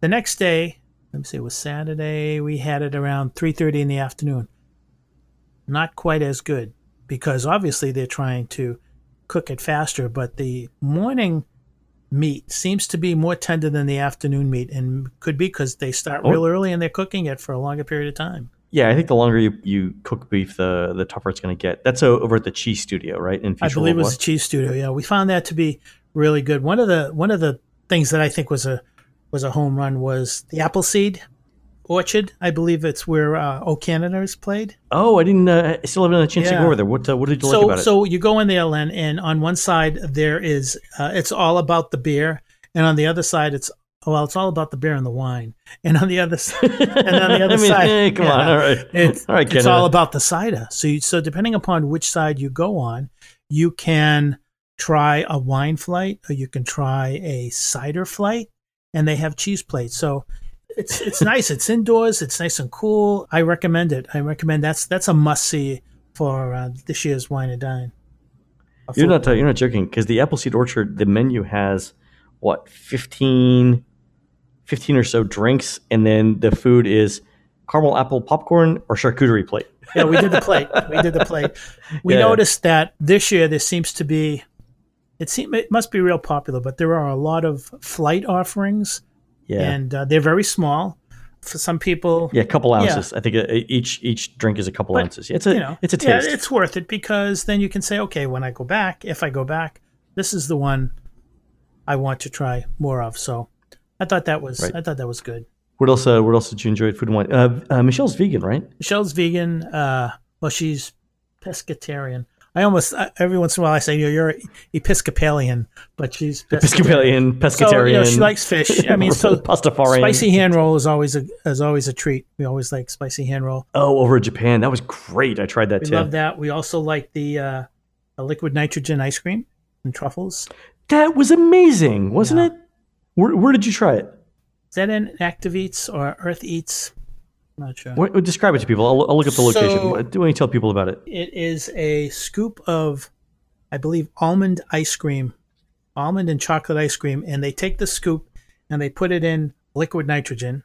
C: The next day, let me see, it was Saturday. We had it around 3:30 in the afternoon. Not quite as good because obviously they're trying to cook it faster, but the morning meat seems to be more tender than the afternoon meat and could be because they start
A: Oh.
C: real early and they're cooking it for a longer period of time.
A: Yeah, I think the longer you, you cook beef, the the tougher it's going to get. That's over at the Cheese Studio, right? In
C: I
A: Future
C: believe it
A: World
C: was the cheese studio. Yeah, we found that to be really good. One of the one of the things that I think was a was a home run was the Appleseed Orchard. I believe it's where uh, O Canada is played.
A: Oh, I didn't. Uh, I still haven't had a chance to
C: Yeah.
A: go over there. What uh, What did you like
C: so
A: about it?
C: so you go in there, Len, and on one side there is uh, it's all about the beer, and on the other side it's well, it's all about the beer and the wine, and on the other side, and on the other
A: I mean,
C: side,
A: eh, come on, all right,
C: It's,
A: all right,
C: it's all about the cider. So, you, so depending upon which side you go on, you can try a wine flight or you can try a cider flight, and they have cheese plates. So it's it's nice. It's indoors. It's nice and cool. I recommend it. I recommend that's that's a must see for uh, this year's wine and dine.
A: You're not uh, you're not joking because the Appleseed Orchard, the menu has what 15, 15 or so drinks, and then the food is caramel apple popcorn or charcuterie plate.
C: yeah, we did the plate. We did the plate. We
A: Yeah.
C: noticed that this year there seems to be, it seem it must be real popular, but there are a lot of flight offerings,
A: Yeah,
C: and uh, they're very small. For some people,
A: yeah, a couple
C: Yeah.
A: ounces. I think uh, each each drink is a couple
C: But,
A: ounces. It's a
C: you know,
A: it's a
C: yeah,
A: taste.
C: it's worth it because then you can say, okay, when I go back, if I go back, this is the one I want to try more of. So, I thought that was
A: Right.
C: I thought that was good.
A: what else? Uh, what else did you enjoy at Food and Wine? Uh, uh, Michelle's vegan, right?
C: Michelle's vegan. Uh, well, she's pescatarian. I almost uh, every once in a while I say you're, you're Episcopalian, but she's
A: Episcopalian, pescatarian.
C: So, you know, she likes fish. I mean, so
A: pastafarian.
C: spicy hand roll is always a is always a treat. We always like spicy hand roll.
A: Oh, over in Japan, that was great. I tried that
C: We
A: too.
C: love that. We also like the uh, the liquid nitrogen ice cream and truffles.
A: That was amazing, wasn't
C: Yeah.
A: it? Where, where did you try it?
C: Is that in Active Eats or Earth Eats? I'm not sure.
A: What, describe it to people. I'll, I'll look up the location.
C: So-
A: What- Do you tell people about it?
C: It is a scoop of, I believe, almond ice cream, almond and chocolate ice cream, and they take the scoop and they put it in liquid nitrogen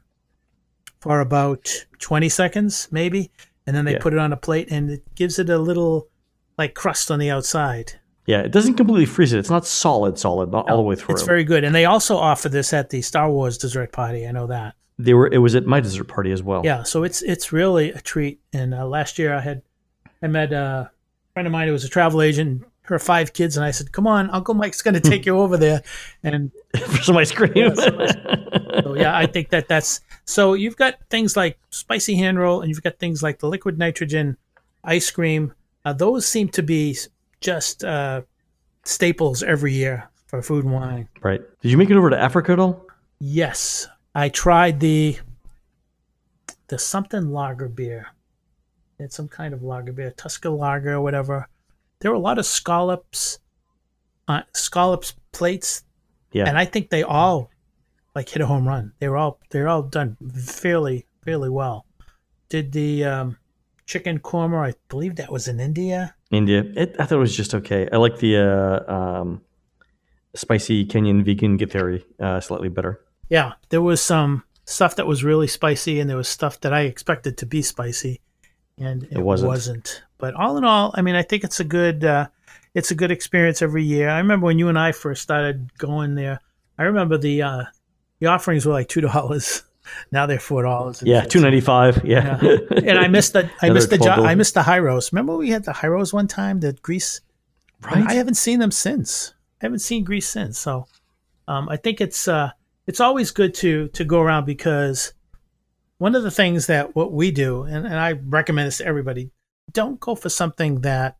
C: for about 20 seconds, maybe, and then they
A: Yeah.
C: put it on a plate and it gives it a little like crust on the outside.
A: Yeah, it doesn't completely freeze it. It's not solid, solid, not all the way through.
C: It's very good, and they also offer this at the Star Wars dessert party. I know that.
A: They were. It was at my dessert party as well.
C: Yeah, so it's it's really a treat. And uh, last year I had I met a friend of mine who was a travel agent. Her five kids, and I said, "Come on, Uncle Mike's going to take you over there." And
A: for some ice cream.
C: Yeah, some so yeah, I think that that's so. You've got things like spicy hand roll, and you've got things like the liquid nitrogen ice cream. Uh, those seem to be just uh, staples every year for food and wine.
A: right. Did you make it over to Africa at all?
C: Yes, I tried the the something lager beer. It's some kind of lager beer, Tusker lager or whatever. There were a lot of scallops, uh, scallops plates,
A: Yeah.
C: and I think they all like hit a home run. They were all they're all done fairly fairly well. Did the um, chicken korma? I believe that was in India.
A: India. It, I thought it was just okay. I like the uh, um, spicy Kenyan vegan githeri uh, slightly better.
C: Yeah, there was some stuff that was really spicy, and there was stuff that I expected to be spicy, and it,
A: wasn't.
C: wasn't. But all in all, I mean, I think it's a good, uh, it's a good experience every year. I remember when you and I first started going there. I remember the uh, the offerings were like two dollars. Now they're four dollars.
A: Yeah, two ninety five. Yeah.
C: And I missed the I missed the jo- I missed the high roast. Remember we had the high roast one time, the grease.
A: right.
C: I haven't seen them since. I haven't seen Greece since. So um, I think it's uh, it's always good to to go around because one of the things that what we do, and, and I recommend this to everybody, don't go for something that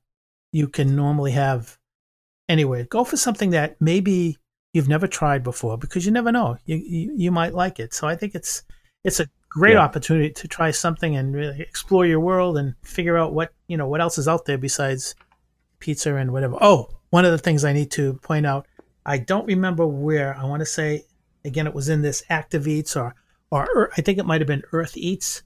C: you can normally have anywhere. Go for something that maybe you've never tried before because you never know. You you, you might like it. So I think it's it's a great
A: Yeah.
C: opportunity to try something and really explore your world and figure out what you know what else is out there besides pizza and whatever. Oh, one of the things I need to point out, I don't remember where. I want to say again, it was in this Active Eats or or I think it might have been Earth Eats,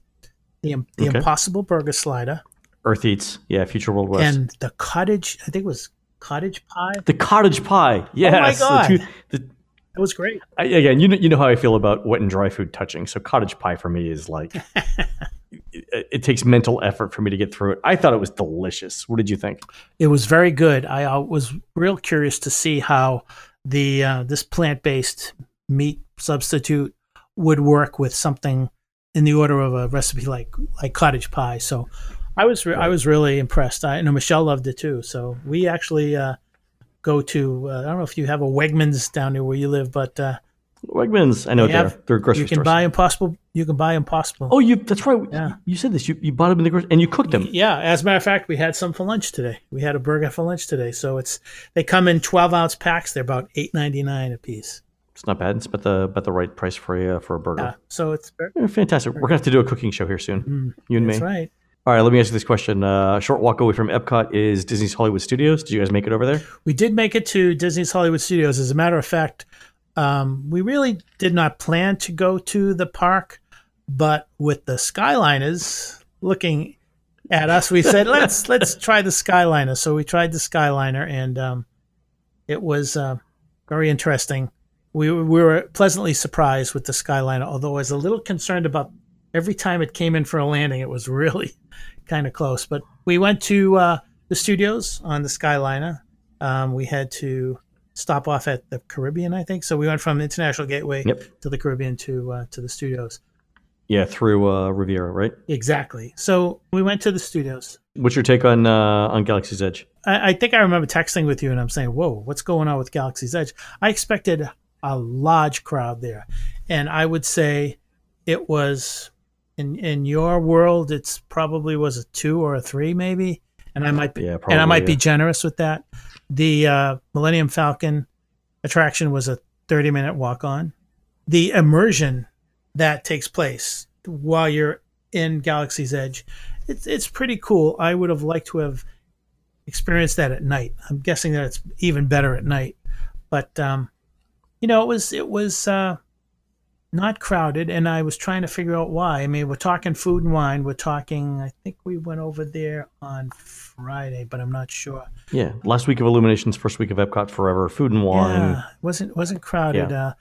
C: the the
A: Okay.
C: Impossible Burger Slider
A: Earth Eats. Yeah, Future World West.
C: and the cottage. I think it was cottage pie.
A: the cottage pie. Yes. the
C: God.
A: two- the-
C: It was great.
A: I, again, you know, you know how I feel about wet and dry food touching. So cottage pie for me is like, it, it takes mental effort for me to get through it. I thought it was delicious. What did you think?
C: It was very good. I uh, was real curious to see how the uh, this plant based meat substitute would work with something in the order of a recipe like like cottage pie. So I was re- I was really impressed. I know Michelle loved it too. So we actually uh, go to uh, I don't know if you have a Wegmans down there where you live, but uh,
A: Wegmans. I know
C: They
A: they're
C: have-
A: they're grocery
C: you can
A: stores.
C: buy Impossible. You can buy Impossible.
A: oh, you. That's right.
C: Yeah.
A: You said this. You, you bought them in the grocery and you cooked them.
C: Yeah, as a matter of fact, we had some for lunch today. We had a burger for lunch today. So it's they come in twelve ounce packs. They're about eight ninety nine a piece.
A: It's not bad. It's about the about the right price for a uh, for a burger.
C: Yeah, so it's
A: Eh, Fantastic. We're gonna have to do a cooking show here soon. you and me.
C: Mm, that's right.
A: All right. Let me ask you this question. Uh, a short walk away from Epcot is Disney's Hollywood Studios. Did you guys make it over there?
C: We did make it to Disney's Hollywood Studios. As a matter of fact, um, we really did not plan to go to the park, but with the Skyliners looking at us, we said let's let's try the Skyliner. So we tried the Skyliner, and um, it was uh, very interesting. We we were pleasantly surprised with the Skyliner, although I was a little concerned about every time it came in for a landing. It was really kind of close, but we went to uh, the studios on the Skyliner. Um, we had to stop off at the Caribbean, I think. So we went from International Gateway
A: Yep.
C: to the Caribbean to uh, to the studios.
A: Yeah, through uh, Riviera, right?
C: Exactly. So we went to the studios.
A: What's your take on uh, on Galaxy's Edge?
C: I, I think I remember texting with you, and I'm saying, "Whoa, what's going on with Galaxy's Edge?" I expected a large crowd there, and I would say it was in in your world, it's probably was a two or a three, maybe. and I might be,
A: Yeah,
C: and I might
A: probably,
C: be generous with that. The uh, Millennium Falcon attraction was a 30 minute walk on. The immersion that takes place while you're in Galaxy's Edge, it's it's pretty cool. I would have liked to have experienced that at night. I'm guessing that it's even better at night, but um, you know, it was it was uh, not crowded, and I was trying to figure out why. I mean, we're talking food and wine. We're talking. I think we went over there on Friday, but I'm not sure.
A: Yeah, last week of Illuminations, first week of Epcot Forever, food and wine.
C: Yeah, wasn't wasn't crowded.
A: Yeah.
C: Uh,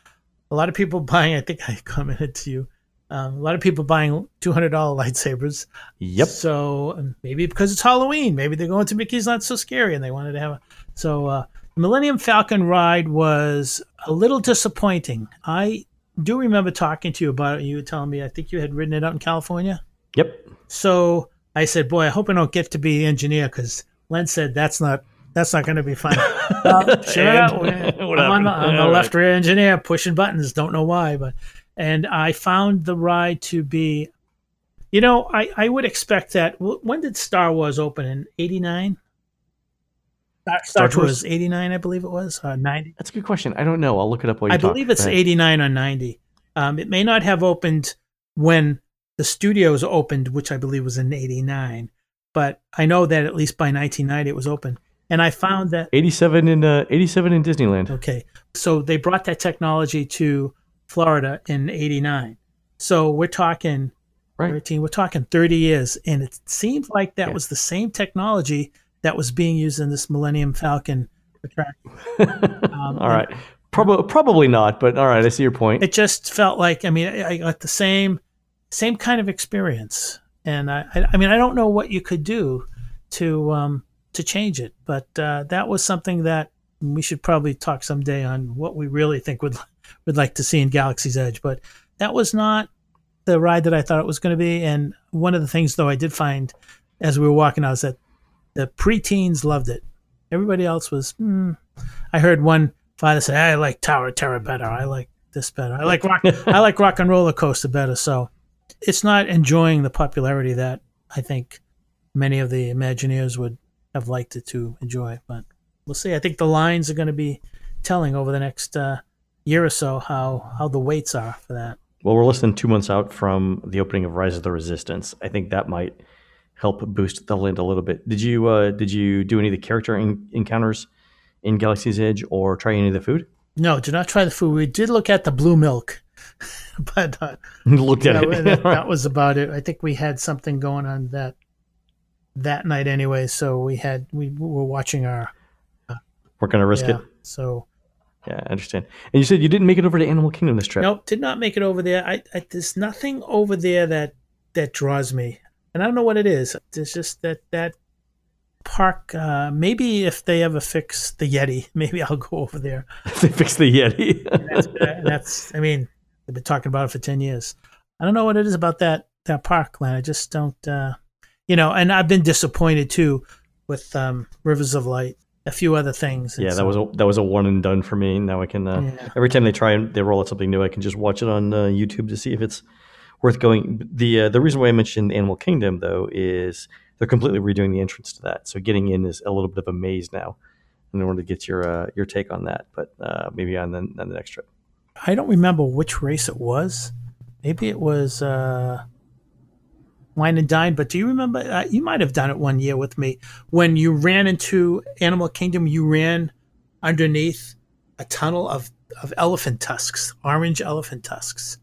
C: a lot of people buying. I think I commented to you. Um, a lot of people buying two hundred dollar lightsabers.
A: Yep.
C: So um, maybe because it's Halloween, maybe they're going to Mickey's Not So Scary, and they wanted to have a. So uh, Millennium Falcon ride was a little disappointing. I do remember talking to you about it. You were telling me I think you had ridden it out in California.
A: Yep.
C: So I said, "Boy, I hope I don't get to be the engineer," because Len said that's not that's not going to be fun. Well, sure
A: And what
C: I'm on the. I'm the left
A: right.
C: rear engineer pushing buttons. Don't know why, but and I found the ride to be, you know, I I would expect that. When did Star Wars open in '89? Star, Star
A: Star
C: Tours
A: Tours?
C: '89, I believe it was, uh, '90.
A: That's a good question. I don't know. I'll look it up while you
C: I
A: talk.
C: believe it's 89 or 90. Um, it may not have opened when the studios opened, which I believe was in 89, but I know that at least by 1990 it was open. And I found that,
A: 87 in uh, 87 in Disneyland.
C: okay, so they brought that technology to Florida in 89. So we're talking
A: Right.
C: 13, we're talking 30 years. And it seems like that
A: Yeah.
C: was the same technology that was being used in this Millennium Falcon attraction. Um,
A: all right. Probably probably not, but all right. I see your point.
C: it just felt like I mean I I got the same same kind of experience, and I I, I mean I don't know what you could do to um to change it, but uh, that was something that we should probably talk someday on what we really think would would like to see in Galaxy's Edge. But that was not the ride that I thought it was going to be. And one of the things though I did find as we were walking out is that the preteens loved it. Everybody else was. Hmm. I heard one father say, "I like Tower of Terror better. I like this better. I like rock. I like Rock and Roller Coaster better." So it's not enjoying the popularity that I think many of the Imagineers would have liked it to enjoy. But we'll see. I think the lines are going to be telling over the next uh, year or so how how the waits are for that.
A: Well, we're less than two months out from the opening of Rise of the Resistance. I think that might help boost the land a little bit. Did you uh, did you do any of the character en- encounters in Galaxy's Edge or try any of the food?
C: No, do not try the food. We did look at the blue milk, but uh,
A: Looked at
C: Yeah,
A: it.
C: that, that was about it. I think we had something going on that that night anyway. So we had we were watching our
A: We're gonna risk
C: yeah.
A: it.
C: So
A: Yeah, I understand. And you said you didn't make it over to Animal Kingdom this trip.
C: nope, did not make it over there. I, I there's nothing over there that that draws me, and I don't know what it is. It's just that that park. Uh, maybe if they ever fix the Yeti, maybe I'll go over there.
A: If they fix the Yeti.
C: That's, uh, that's I mean, they've been talking about it for ten years. I don't know what it is about that that park, Len. I just don't, uh, you know. And I've been disappointed too with um, Rivers of Light, a few other things.
A: Yeah, that
C: so-
A: was a that was a one and done for me. Now I can uh,
C: Yeah.
A: every time they try and they roll out something new, I can just watch it on uh, YouTube to see if it's worth going. The uh, the reason why I mentioned Animal Kingdom though is they're completely redoing the entrance to that, so getting in is a little bit of a maze now. And wanted to get your uh, your take on that, but uh, maybe on the, on the next trip.
C: I don't remember which race it was. Maybe it was uh, Wine and Dine. But do you remember? Uh, you might have done it one year with me when you ran into Animal Kingdom. You ran underneath a tunnel of of elephant tusks, orange elephant tusks.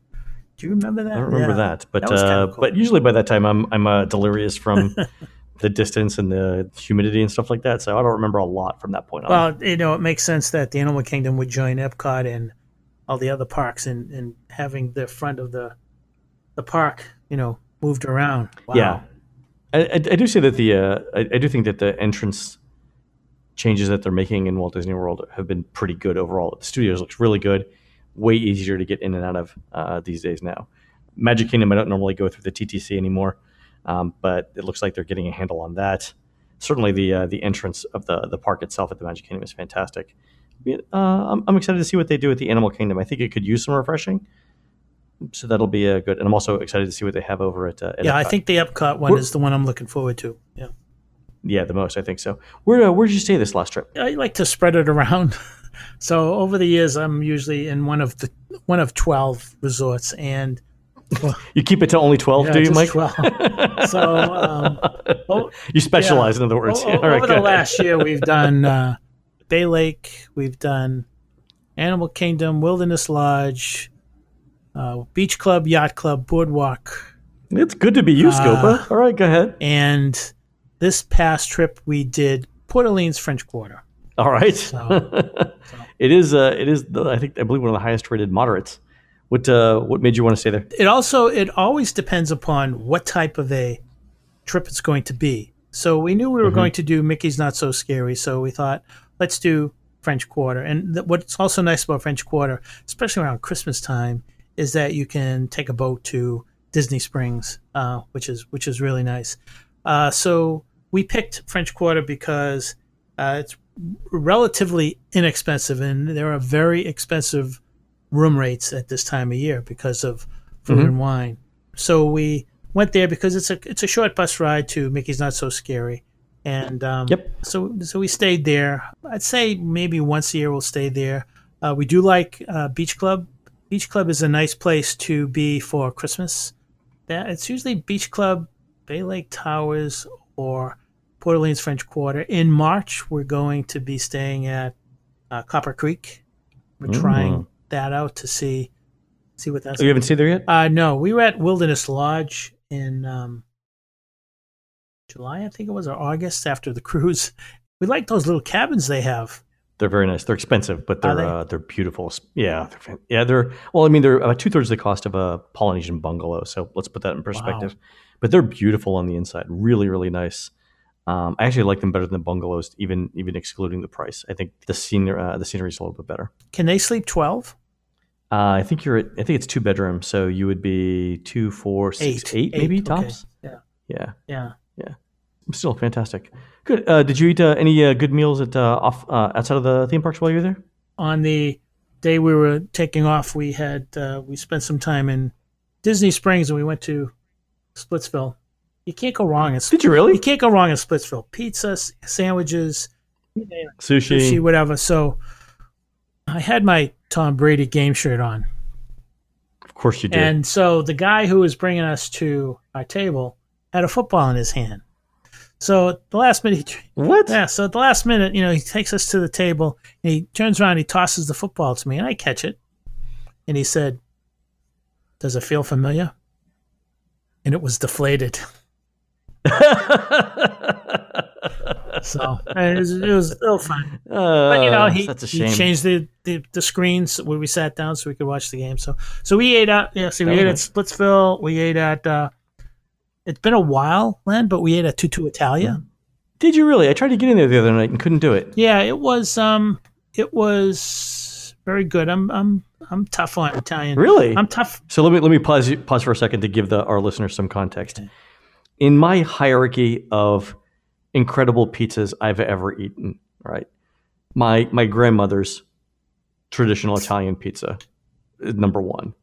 C: Do you remember that?
A: I don't remember
C: Yeah.
A: that, but
C: That
A: uh,
C: cool.
A: but usually by that time I'm I'm uh, delirious from the distance and the humidity and stuff like that, so I don't remember a lot from that point on.
C: Well, you know, it makes sense that the Animal Kingdom would join Epcot and all the other parks and in having the front of the the park, you know, moved around. Wow.
A: Yeah, I, I, I do say that the uh, I, I do think that the entrance changes that they're making in Walt Disney World have been pretty good overall. The studios looks really good, way easier to get in and out of uh, these days now. Magic Kingdom, I don't normally go through the TTC anymore, um, but it looks like they're getting a handle on that. Certainly, the uh, the entrance of the the park itself at the Magic Kingdom is fantastic. Uh, I'm, I'm excited to see what they do with the Animal Kingdom. I think it could use some refreshing, so that'll be uh, good. And I'm also excited to see what they have over at. Uh, at
C: Yeah, I think the Epcot one
A: We're-
C: is the one I'm looking forward to. Yeah.
A: Yeah, the most I think so. Where uh, where did you stay this last trip?
C: I like to spread it around. so over the years, I'm usually in one of the one of twelve resorts, and
A: You keep it to only twelve,
C: yeah,
A: do you, Mike?
C: 12. so um, oh,
A: You specialize,
C: yeah.
A: in other words.
C: O- o-
A: All right,
C: over the last year, we've done uh, Bay Lake, we've done Animal Kingdom, Wilderness Lodge, uh, Beach Club, Yacht Club, Boardwalk,
A: It's good to be you,
C: Uh,
A: Scopa. All right, go ahead.
C: and this past trip we did Port Orleans French Quarter.
A: All right.
C: So-
A: it is. Uh, it is. The, I think I believe one of the highest rated moderates. What uh, What made you want to stay there?
C: It also it always depends upon what type of a trip it's going to be. So we knew we were going to do Mickey's Not So Scary, so we thought let's do French Quarter. And th- what's also nice about French Quarter, especially around Christmas time, is that you can take a boat to Disney Springs, uh, which is which is really nice. Uh, so we picked French Quarter because uh, it's relatively inexpensive, and there are very expensive room rates at this time of year because of food and wine. So we went there because it's a it's a short bus ride to Mickey's Not So Scary, and um,
A: Yep.
C: So so we stayed there. I'd say maybe once a year we'll stay there. Uh, we do like uh, Beach Club. Beach Club is a nice place to be for Christmas. That it's usually Beach Club, Bay Lake Towers, or Port Orleans French Quarter. In March, we're going to be staying at uh, Copper Creek. We're trying that out to see see what that's.
A: Oh, you haven't seen there yet?
C: Uh, no, we were at Wilderness Lodge in um, July, I think it was, or August after the cruise. We like those little cabins they have.
A: They're very nice. They're expensive, but they're
C: they?
A: uh, they're beautiful. Yeah, they're, yeah. They're well. I mean, they're about two thirds the cost of a Polynesian bungalow. So let's put that in perspective. But they're beautiful on the inside. Really, really nice. Um, I actually like them better than the bungalows, even even excluding the price. I think the scenery uh, the scenery is a little bit better.
C: Can they sleep twelve?
A: Uh, I think you're at, I think it's two bedrooms, so you would be two, four, six, eight, maybe
C: okay.
A: tops.
C: Yeah,
A: Yeah,
C: yeah.
A: still fantastic. Good. Uh, did you eat uh, any uh, good meals at uh, off uh, outside of the theme parks while you were there?
C: On the day we were taking off, we had uh, we spent some time in Disney Springs, and we went to Splitsville. You can't go wrong in
A: Did you really?
C: You can't go wrong in Splitsville. Pizza, sandwiches, you name it.
A: Sushi.
C: sushi, whatever. So I had my Tom Brady game shirt on.
A: Of course you did.
C: And so the guy who was bringing us to our table had a football in his hand. So at the last minute, he,
A: what?
C: yeah. So at the last minute, you know, he takes us to the table and he turns around, he tosses the football to me, and I catch it, and he said, "Does it feel familiar?" And it was deflated. So it was, it was still fun. But you know, he,
A: Uh, that's a
C: he changed the, the, the screens where we sat down so we could watch the game. So so we ate at yeah, so we ate at
A: was
C: Splitsville. We ate at uh, it's been a while, Len, but we ate at Tutto Italia.
A: Did you really? I tried to get in there the other night and couldn't do it.
C: Yeah, it was um it was very good. I'm I'm I'm tough on Italian.
A: Really?
C: I'm tough.
A: So let me let me pause pause for a second to give the our listeners some context. In my hierarchy of incredible pizzas I've ever eaten, right? My my grandmother's traditional Italian pizza is number one.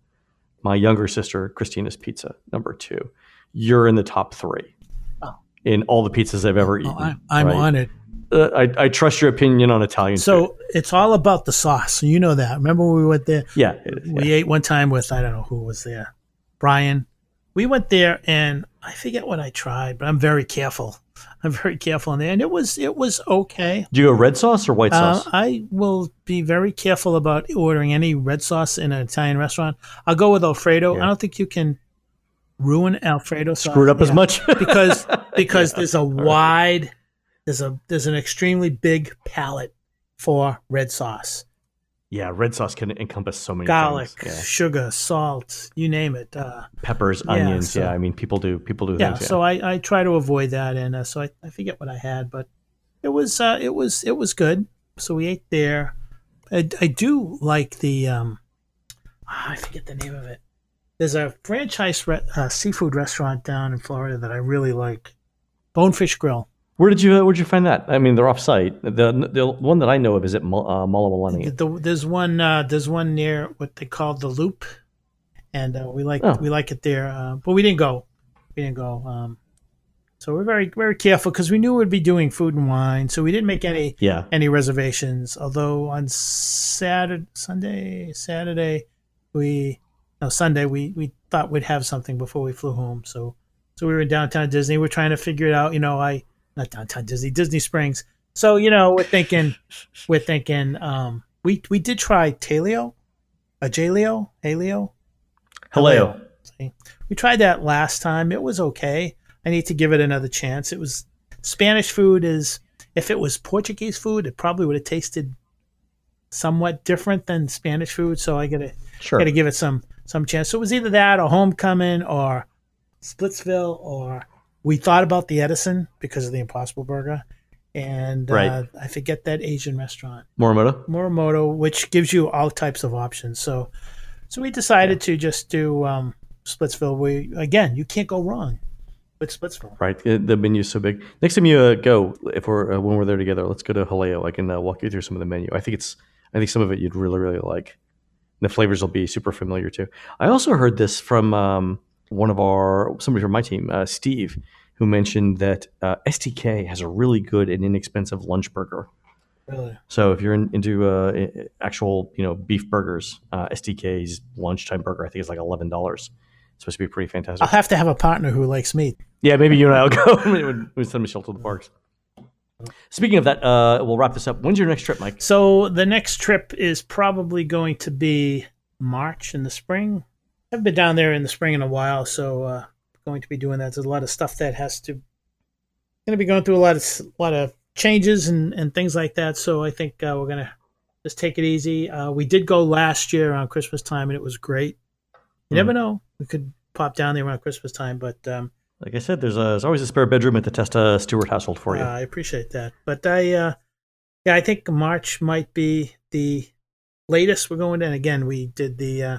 A: My younger sister Christina's pizza number two. You're in the top three
C: Oh.
A: in all the pizzas I've ever eaten.
C: Oh, I'm, I'm
A: right?
C: on it.
A: Uh, I, I trust your opinion on Italian food.
C: So it's all about the sauce. You know that. Remember when we went there?
A: Yeah, is, yeah.
C: We ate one time with I don't know who was there, Brian. We went there and I forget what I tried, but I'm very careful. I'm very careful in there, and it was it was okay.
A: Do you go red sauce or white
C: Uh,
A: sauce?
C: I will be very careful about ordering any red sauce in an Italian restaurant. I'll go with Alfredo.
A: Yeah.
C: I don't think you can ruin Alfredo sauce.
A: Screwed up as much
C: because because there's a wide there's a there's an extremely big palette for red sauce.
A: Yeah, red sauce can encompass so many things.
C: Garlic,
A: things.
C: sugar, salt, you name it. Uh,
A: Yeah. Peppers,
C: Yeah,
A: onions.
C: so-
A: yeah, I mean, people do people do
C: yeah,
A: things. Yeah.
C: so I, I try to avoid that, and uh, so I, I forget what I had, but it was uh, it was it was good. So we ate there. I, I do like the um, ah, I forget the name of it. There's a franchise re- uh, seafood restaurant down in Florida that I really like, Bonefish Grill.
A: Where did you uh, where did you find that? I mean, they're off site. The the one that I know of is at uh, Mullawalani.
C: The, there's one uh, there's one near what they call the Loop, and uh, we like
A: Oh.
C: we like it there. Uh, but we didn't go. We didn't go. Um, So we're very very careful because we knew we'd be doing food and wine, so we didn't make any
A: Yeah.
C: any reservations. Although on Saturday, Sunday, Saturday, we no Sunday we we thought we'd have something before we flew home. So so we were in downtown Disney. We're trying to figure it out. You know, I not downtown Disney, Disney Springs. So you know, we're thinking, we're thinking. Um, we we did try Taleo, a Jaleo, Haleo. See? We tried that last time. It was okay. I need to give it another chance. It was Spanish food is if it was Portuguese food, it probably would have tasted somewhat different than Spanish food. So I gotta
A: Sure.
C: gotta give it some some chance. So it was either that or Homecoming or Splitsville or we thought about the Edison because of the Impossible Burger. And uh, I forget that Asian restaurant.
A: Morimoto.
C: Morimoto, which gives you all types of options. So, so we decided to just do um, Splitsville. We again, you can't go wrong with Splitsville.
A: Right. Uh, The menu's so big. Next time you uh, go, if we're uh, when we're there together, let's go to Haleo. I can uh, walk you through some of the menu. I think it's I think some of it you'd really really like. The flavors will be super familiar too. I also heard this from um, one of our somebody from my team, uh, Steve, who mentioned that uh, STK has a really good and inexpensive lunch burger.
C: Really,
A: So if you're in, into uh, actual, you know, beef burgers, uh, STK's lunchtime burger, I think is like eleven dollars. It's supposed to be pretty fantastic.
C: I'll have to have a partner who likes meat.
A: yeah, maybe you and I'll go we send Michelle to the parks. Speaking of that, uh, we'll wrap this up. When's your next trip, Mike?
C: So the next trip is probably going to be March in the spring. I haven't been down there in the spring in a while, so uh, going to be doing that. There's a lot of stuff that has to going to be going through a lot of a lot of changes and, and things like that. So I think uh, we're gonna just take it easy. Uh, we did go last year around Christmas time, and it was great. You never know, we could pop down there around Christmas time, but um,
A: Like I said, there's, a, there's always a spare bedroom at the Testa Stewart household for you.
C: Uh, I appreciate that. But I, uh, yeah, I think March might be the latest we're going. And again, we did the, uh,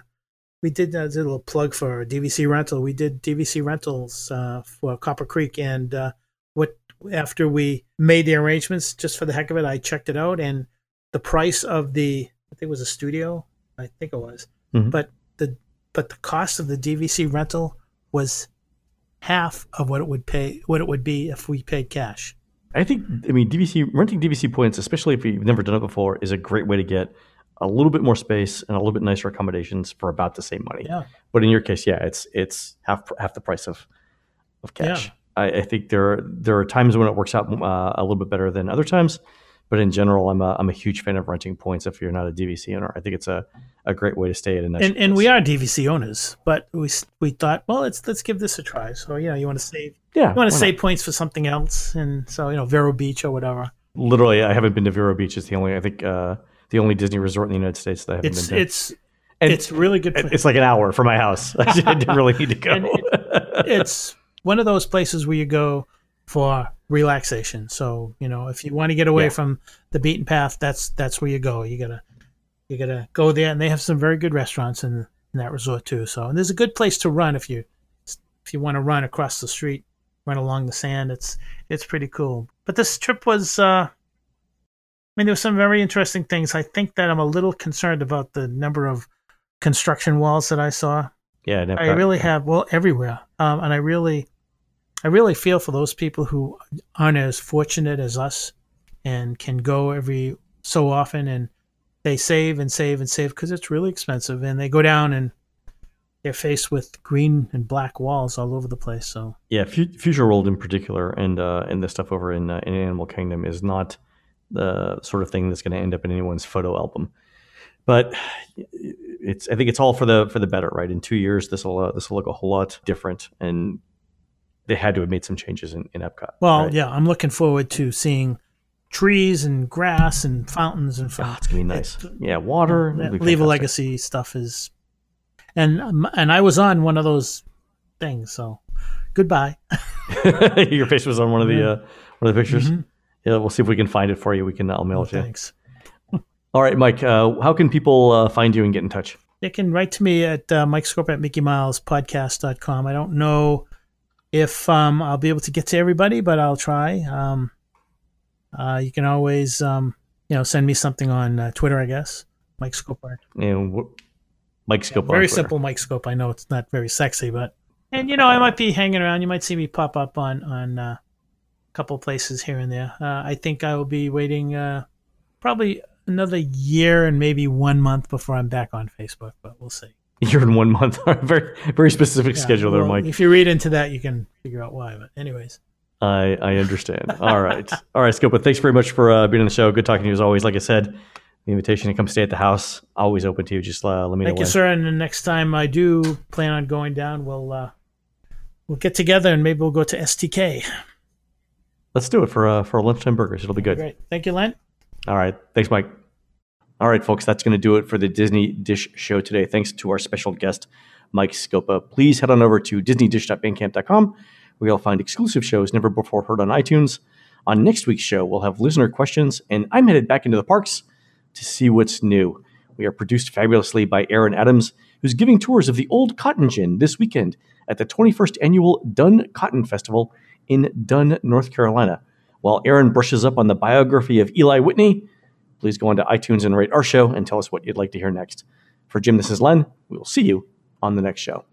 C: we did, uh, did a little plug for DVC rental. We did DVC rentals uh, for Copper Creek, and uh, what after we made the arrangements, just for the heck of it, I checked it out, and the price of the, I think it was a studio, I think it was,
A: Mhm.
C: but the but the cost of the DVC rental was half of what it would pay, what it would be if we paid cash.
A: I think, I mean, DVC renting DVC points, especially if you've never done it before, is a great way to get a little bit more space and a little bit nicer accommodations for about the same money.
C: Yeah.
A: But in your case, yeah, it's it's half half the price of of cash.
C: Yeah.
A: I, I think there are, there are times when it works out uh, a little bit better than other times, but in general, I'm a, I'm a huge fan of renting points. If you're not a DVC owner, I think it's a, a great way to stay at a nice.
C: and and we are DVC owners, but we we thought, well, let's let's give this a try. So you know, you want to save
A: yeah,
C: you want to save
A: not?
C: points for something else, and so you know, Vero Beach or whatever.
A: Literally, I haven't been to Vero Beach. It's the only I think uh, the only Disney resort in the United States that I haven't
C: It's
A: been to.
C: it's
A: And
C: it's really good.
A: It- It's like an hour from my house. I didn't really need to go.
C: And it's one of those places where you go for relaxation. So you know, if you want to get away
A: Yeah.
C: from the beaten path, that's that's where you go. You gotta you gotta go there, and they have some very good restaurants in, in that resort too. So and there's a good place to run if you if you want to run across the street, run along the sand. It's it's pretty cool. But this trip was. uh mean, there were some very interesting things. I think that I'm a little concerned about the number of construction walls that I saw.
A: yeah,
C: I really have well everywhere, um, and I really, I really feel for those people who aren't as fortunate as us, and can go every so often, and they save and save and save because it's really expensive, and they go down and they're faced with green and black walls all over the place. So
A: yeah. Fu- Future World in particular, and uh, and the stuff over in uh, in Animal Kingdom is not the sort of thing that's going to end up in anyone's photo album. But it's I think it's all for the for the better, right? In two years, this will uh, this will look a whole lot different, and they had to have made some changes in, in Epcot.
C: well,
A: right?
C: yeah, I'm looking forward to seeing trees and grass and fountains and
A: Ah, it's gonna be nice. Yeah, water.
C: Yeah, leave a legacy stuff is and and i was on one of those things so goodbye
A: Your face was on one of the uh, one of the pictures.
C: Mhm.
A: Yeah, we'll see if we can find it for you. We can. I'll mail
C: Oh,
A: it to you.
C: thanks
A: All right, Mike. Uh, how can people uh, find you and get in touch?
C: they can write to me at uh, mike scopa at mickey miles podcast.com i don't know if um, i'll be able to get to everybody but i'll try um, uh, you can always um, you know send me something on uh, twitter i guess mike scopa
A: And wh- Mike Scopa. on
C: very
A: Twitter.
C: simple mike scopa i know it's not very sexy but and you know, I might be hanging around. You might see me pop up on on uh, a couple places here and there. Uh, I think I will be waiting uh, probably another year and maybe one month before I'm back on Facebook, but we'll see.
A: You're in one month. very very specific
C: Yeah,
A: schedule there,
C: well,
A: Mike.
C: If you read into that, you can figure out why. But anyways,
A: I I understand. All right, all right, Scopa. Thanks very much for uh, being on the show. Good talking to you as always. Like I said, the invitation to come stay at the house always open to you. Just uh, let me
C: thank
A: know Thank
C: you,
A: when.
C: sir. And the next time I do plan on going down, we'll uh, we'll get together and maybe we'll go to STK.
A: Let's do it for uh, for lunchtime burgers. It'll be good.
C: Great. Thank you, Len.
A: All right. Thanks, Mike. All right, folks, that's going to do it for the Disney Dish Show today. Thanks to our special guest, Mike Scopa. Please head on over to disneydish.bandcamp.com where you'll find exclusive shows never before heard on iTunes. On next week's show, we'll have listener questions, and I'm headed back into the parks to see what's new. We are produced fabulously by Aaron Adams, who's giving tours of the Old Cotton Gin this weekend at the 21st Annual Dunn Cotton Festival in Dunn, North Carolina. While Aaron brushes up on the biography of Eli Whitney, please go onto iTunes and rate our show and tell us what you'd like to hear next. For Jim, this is Len. We will see you on the next show.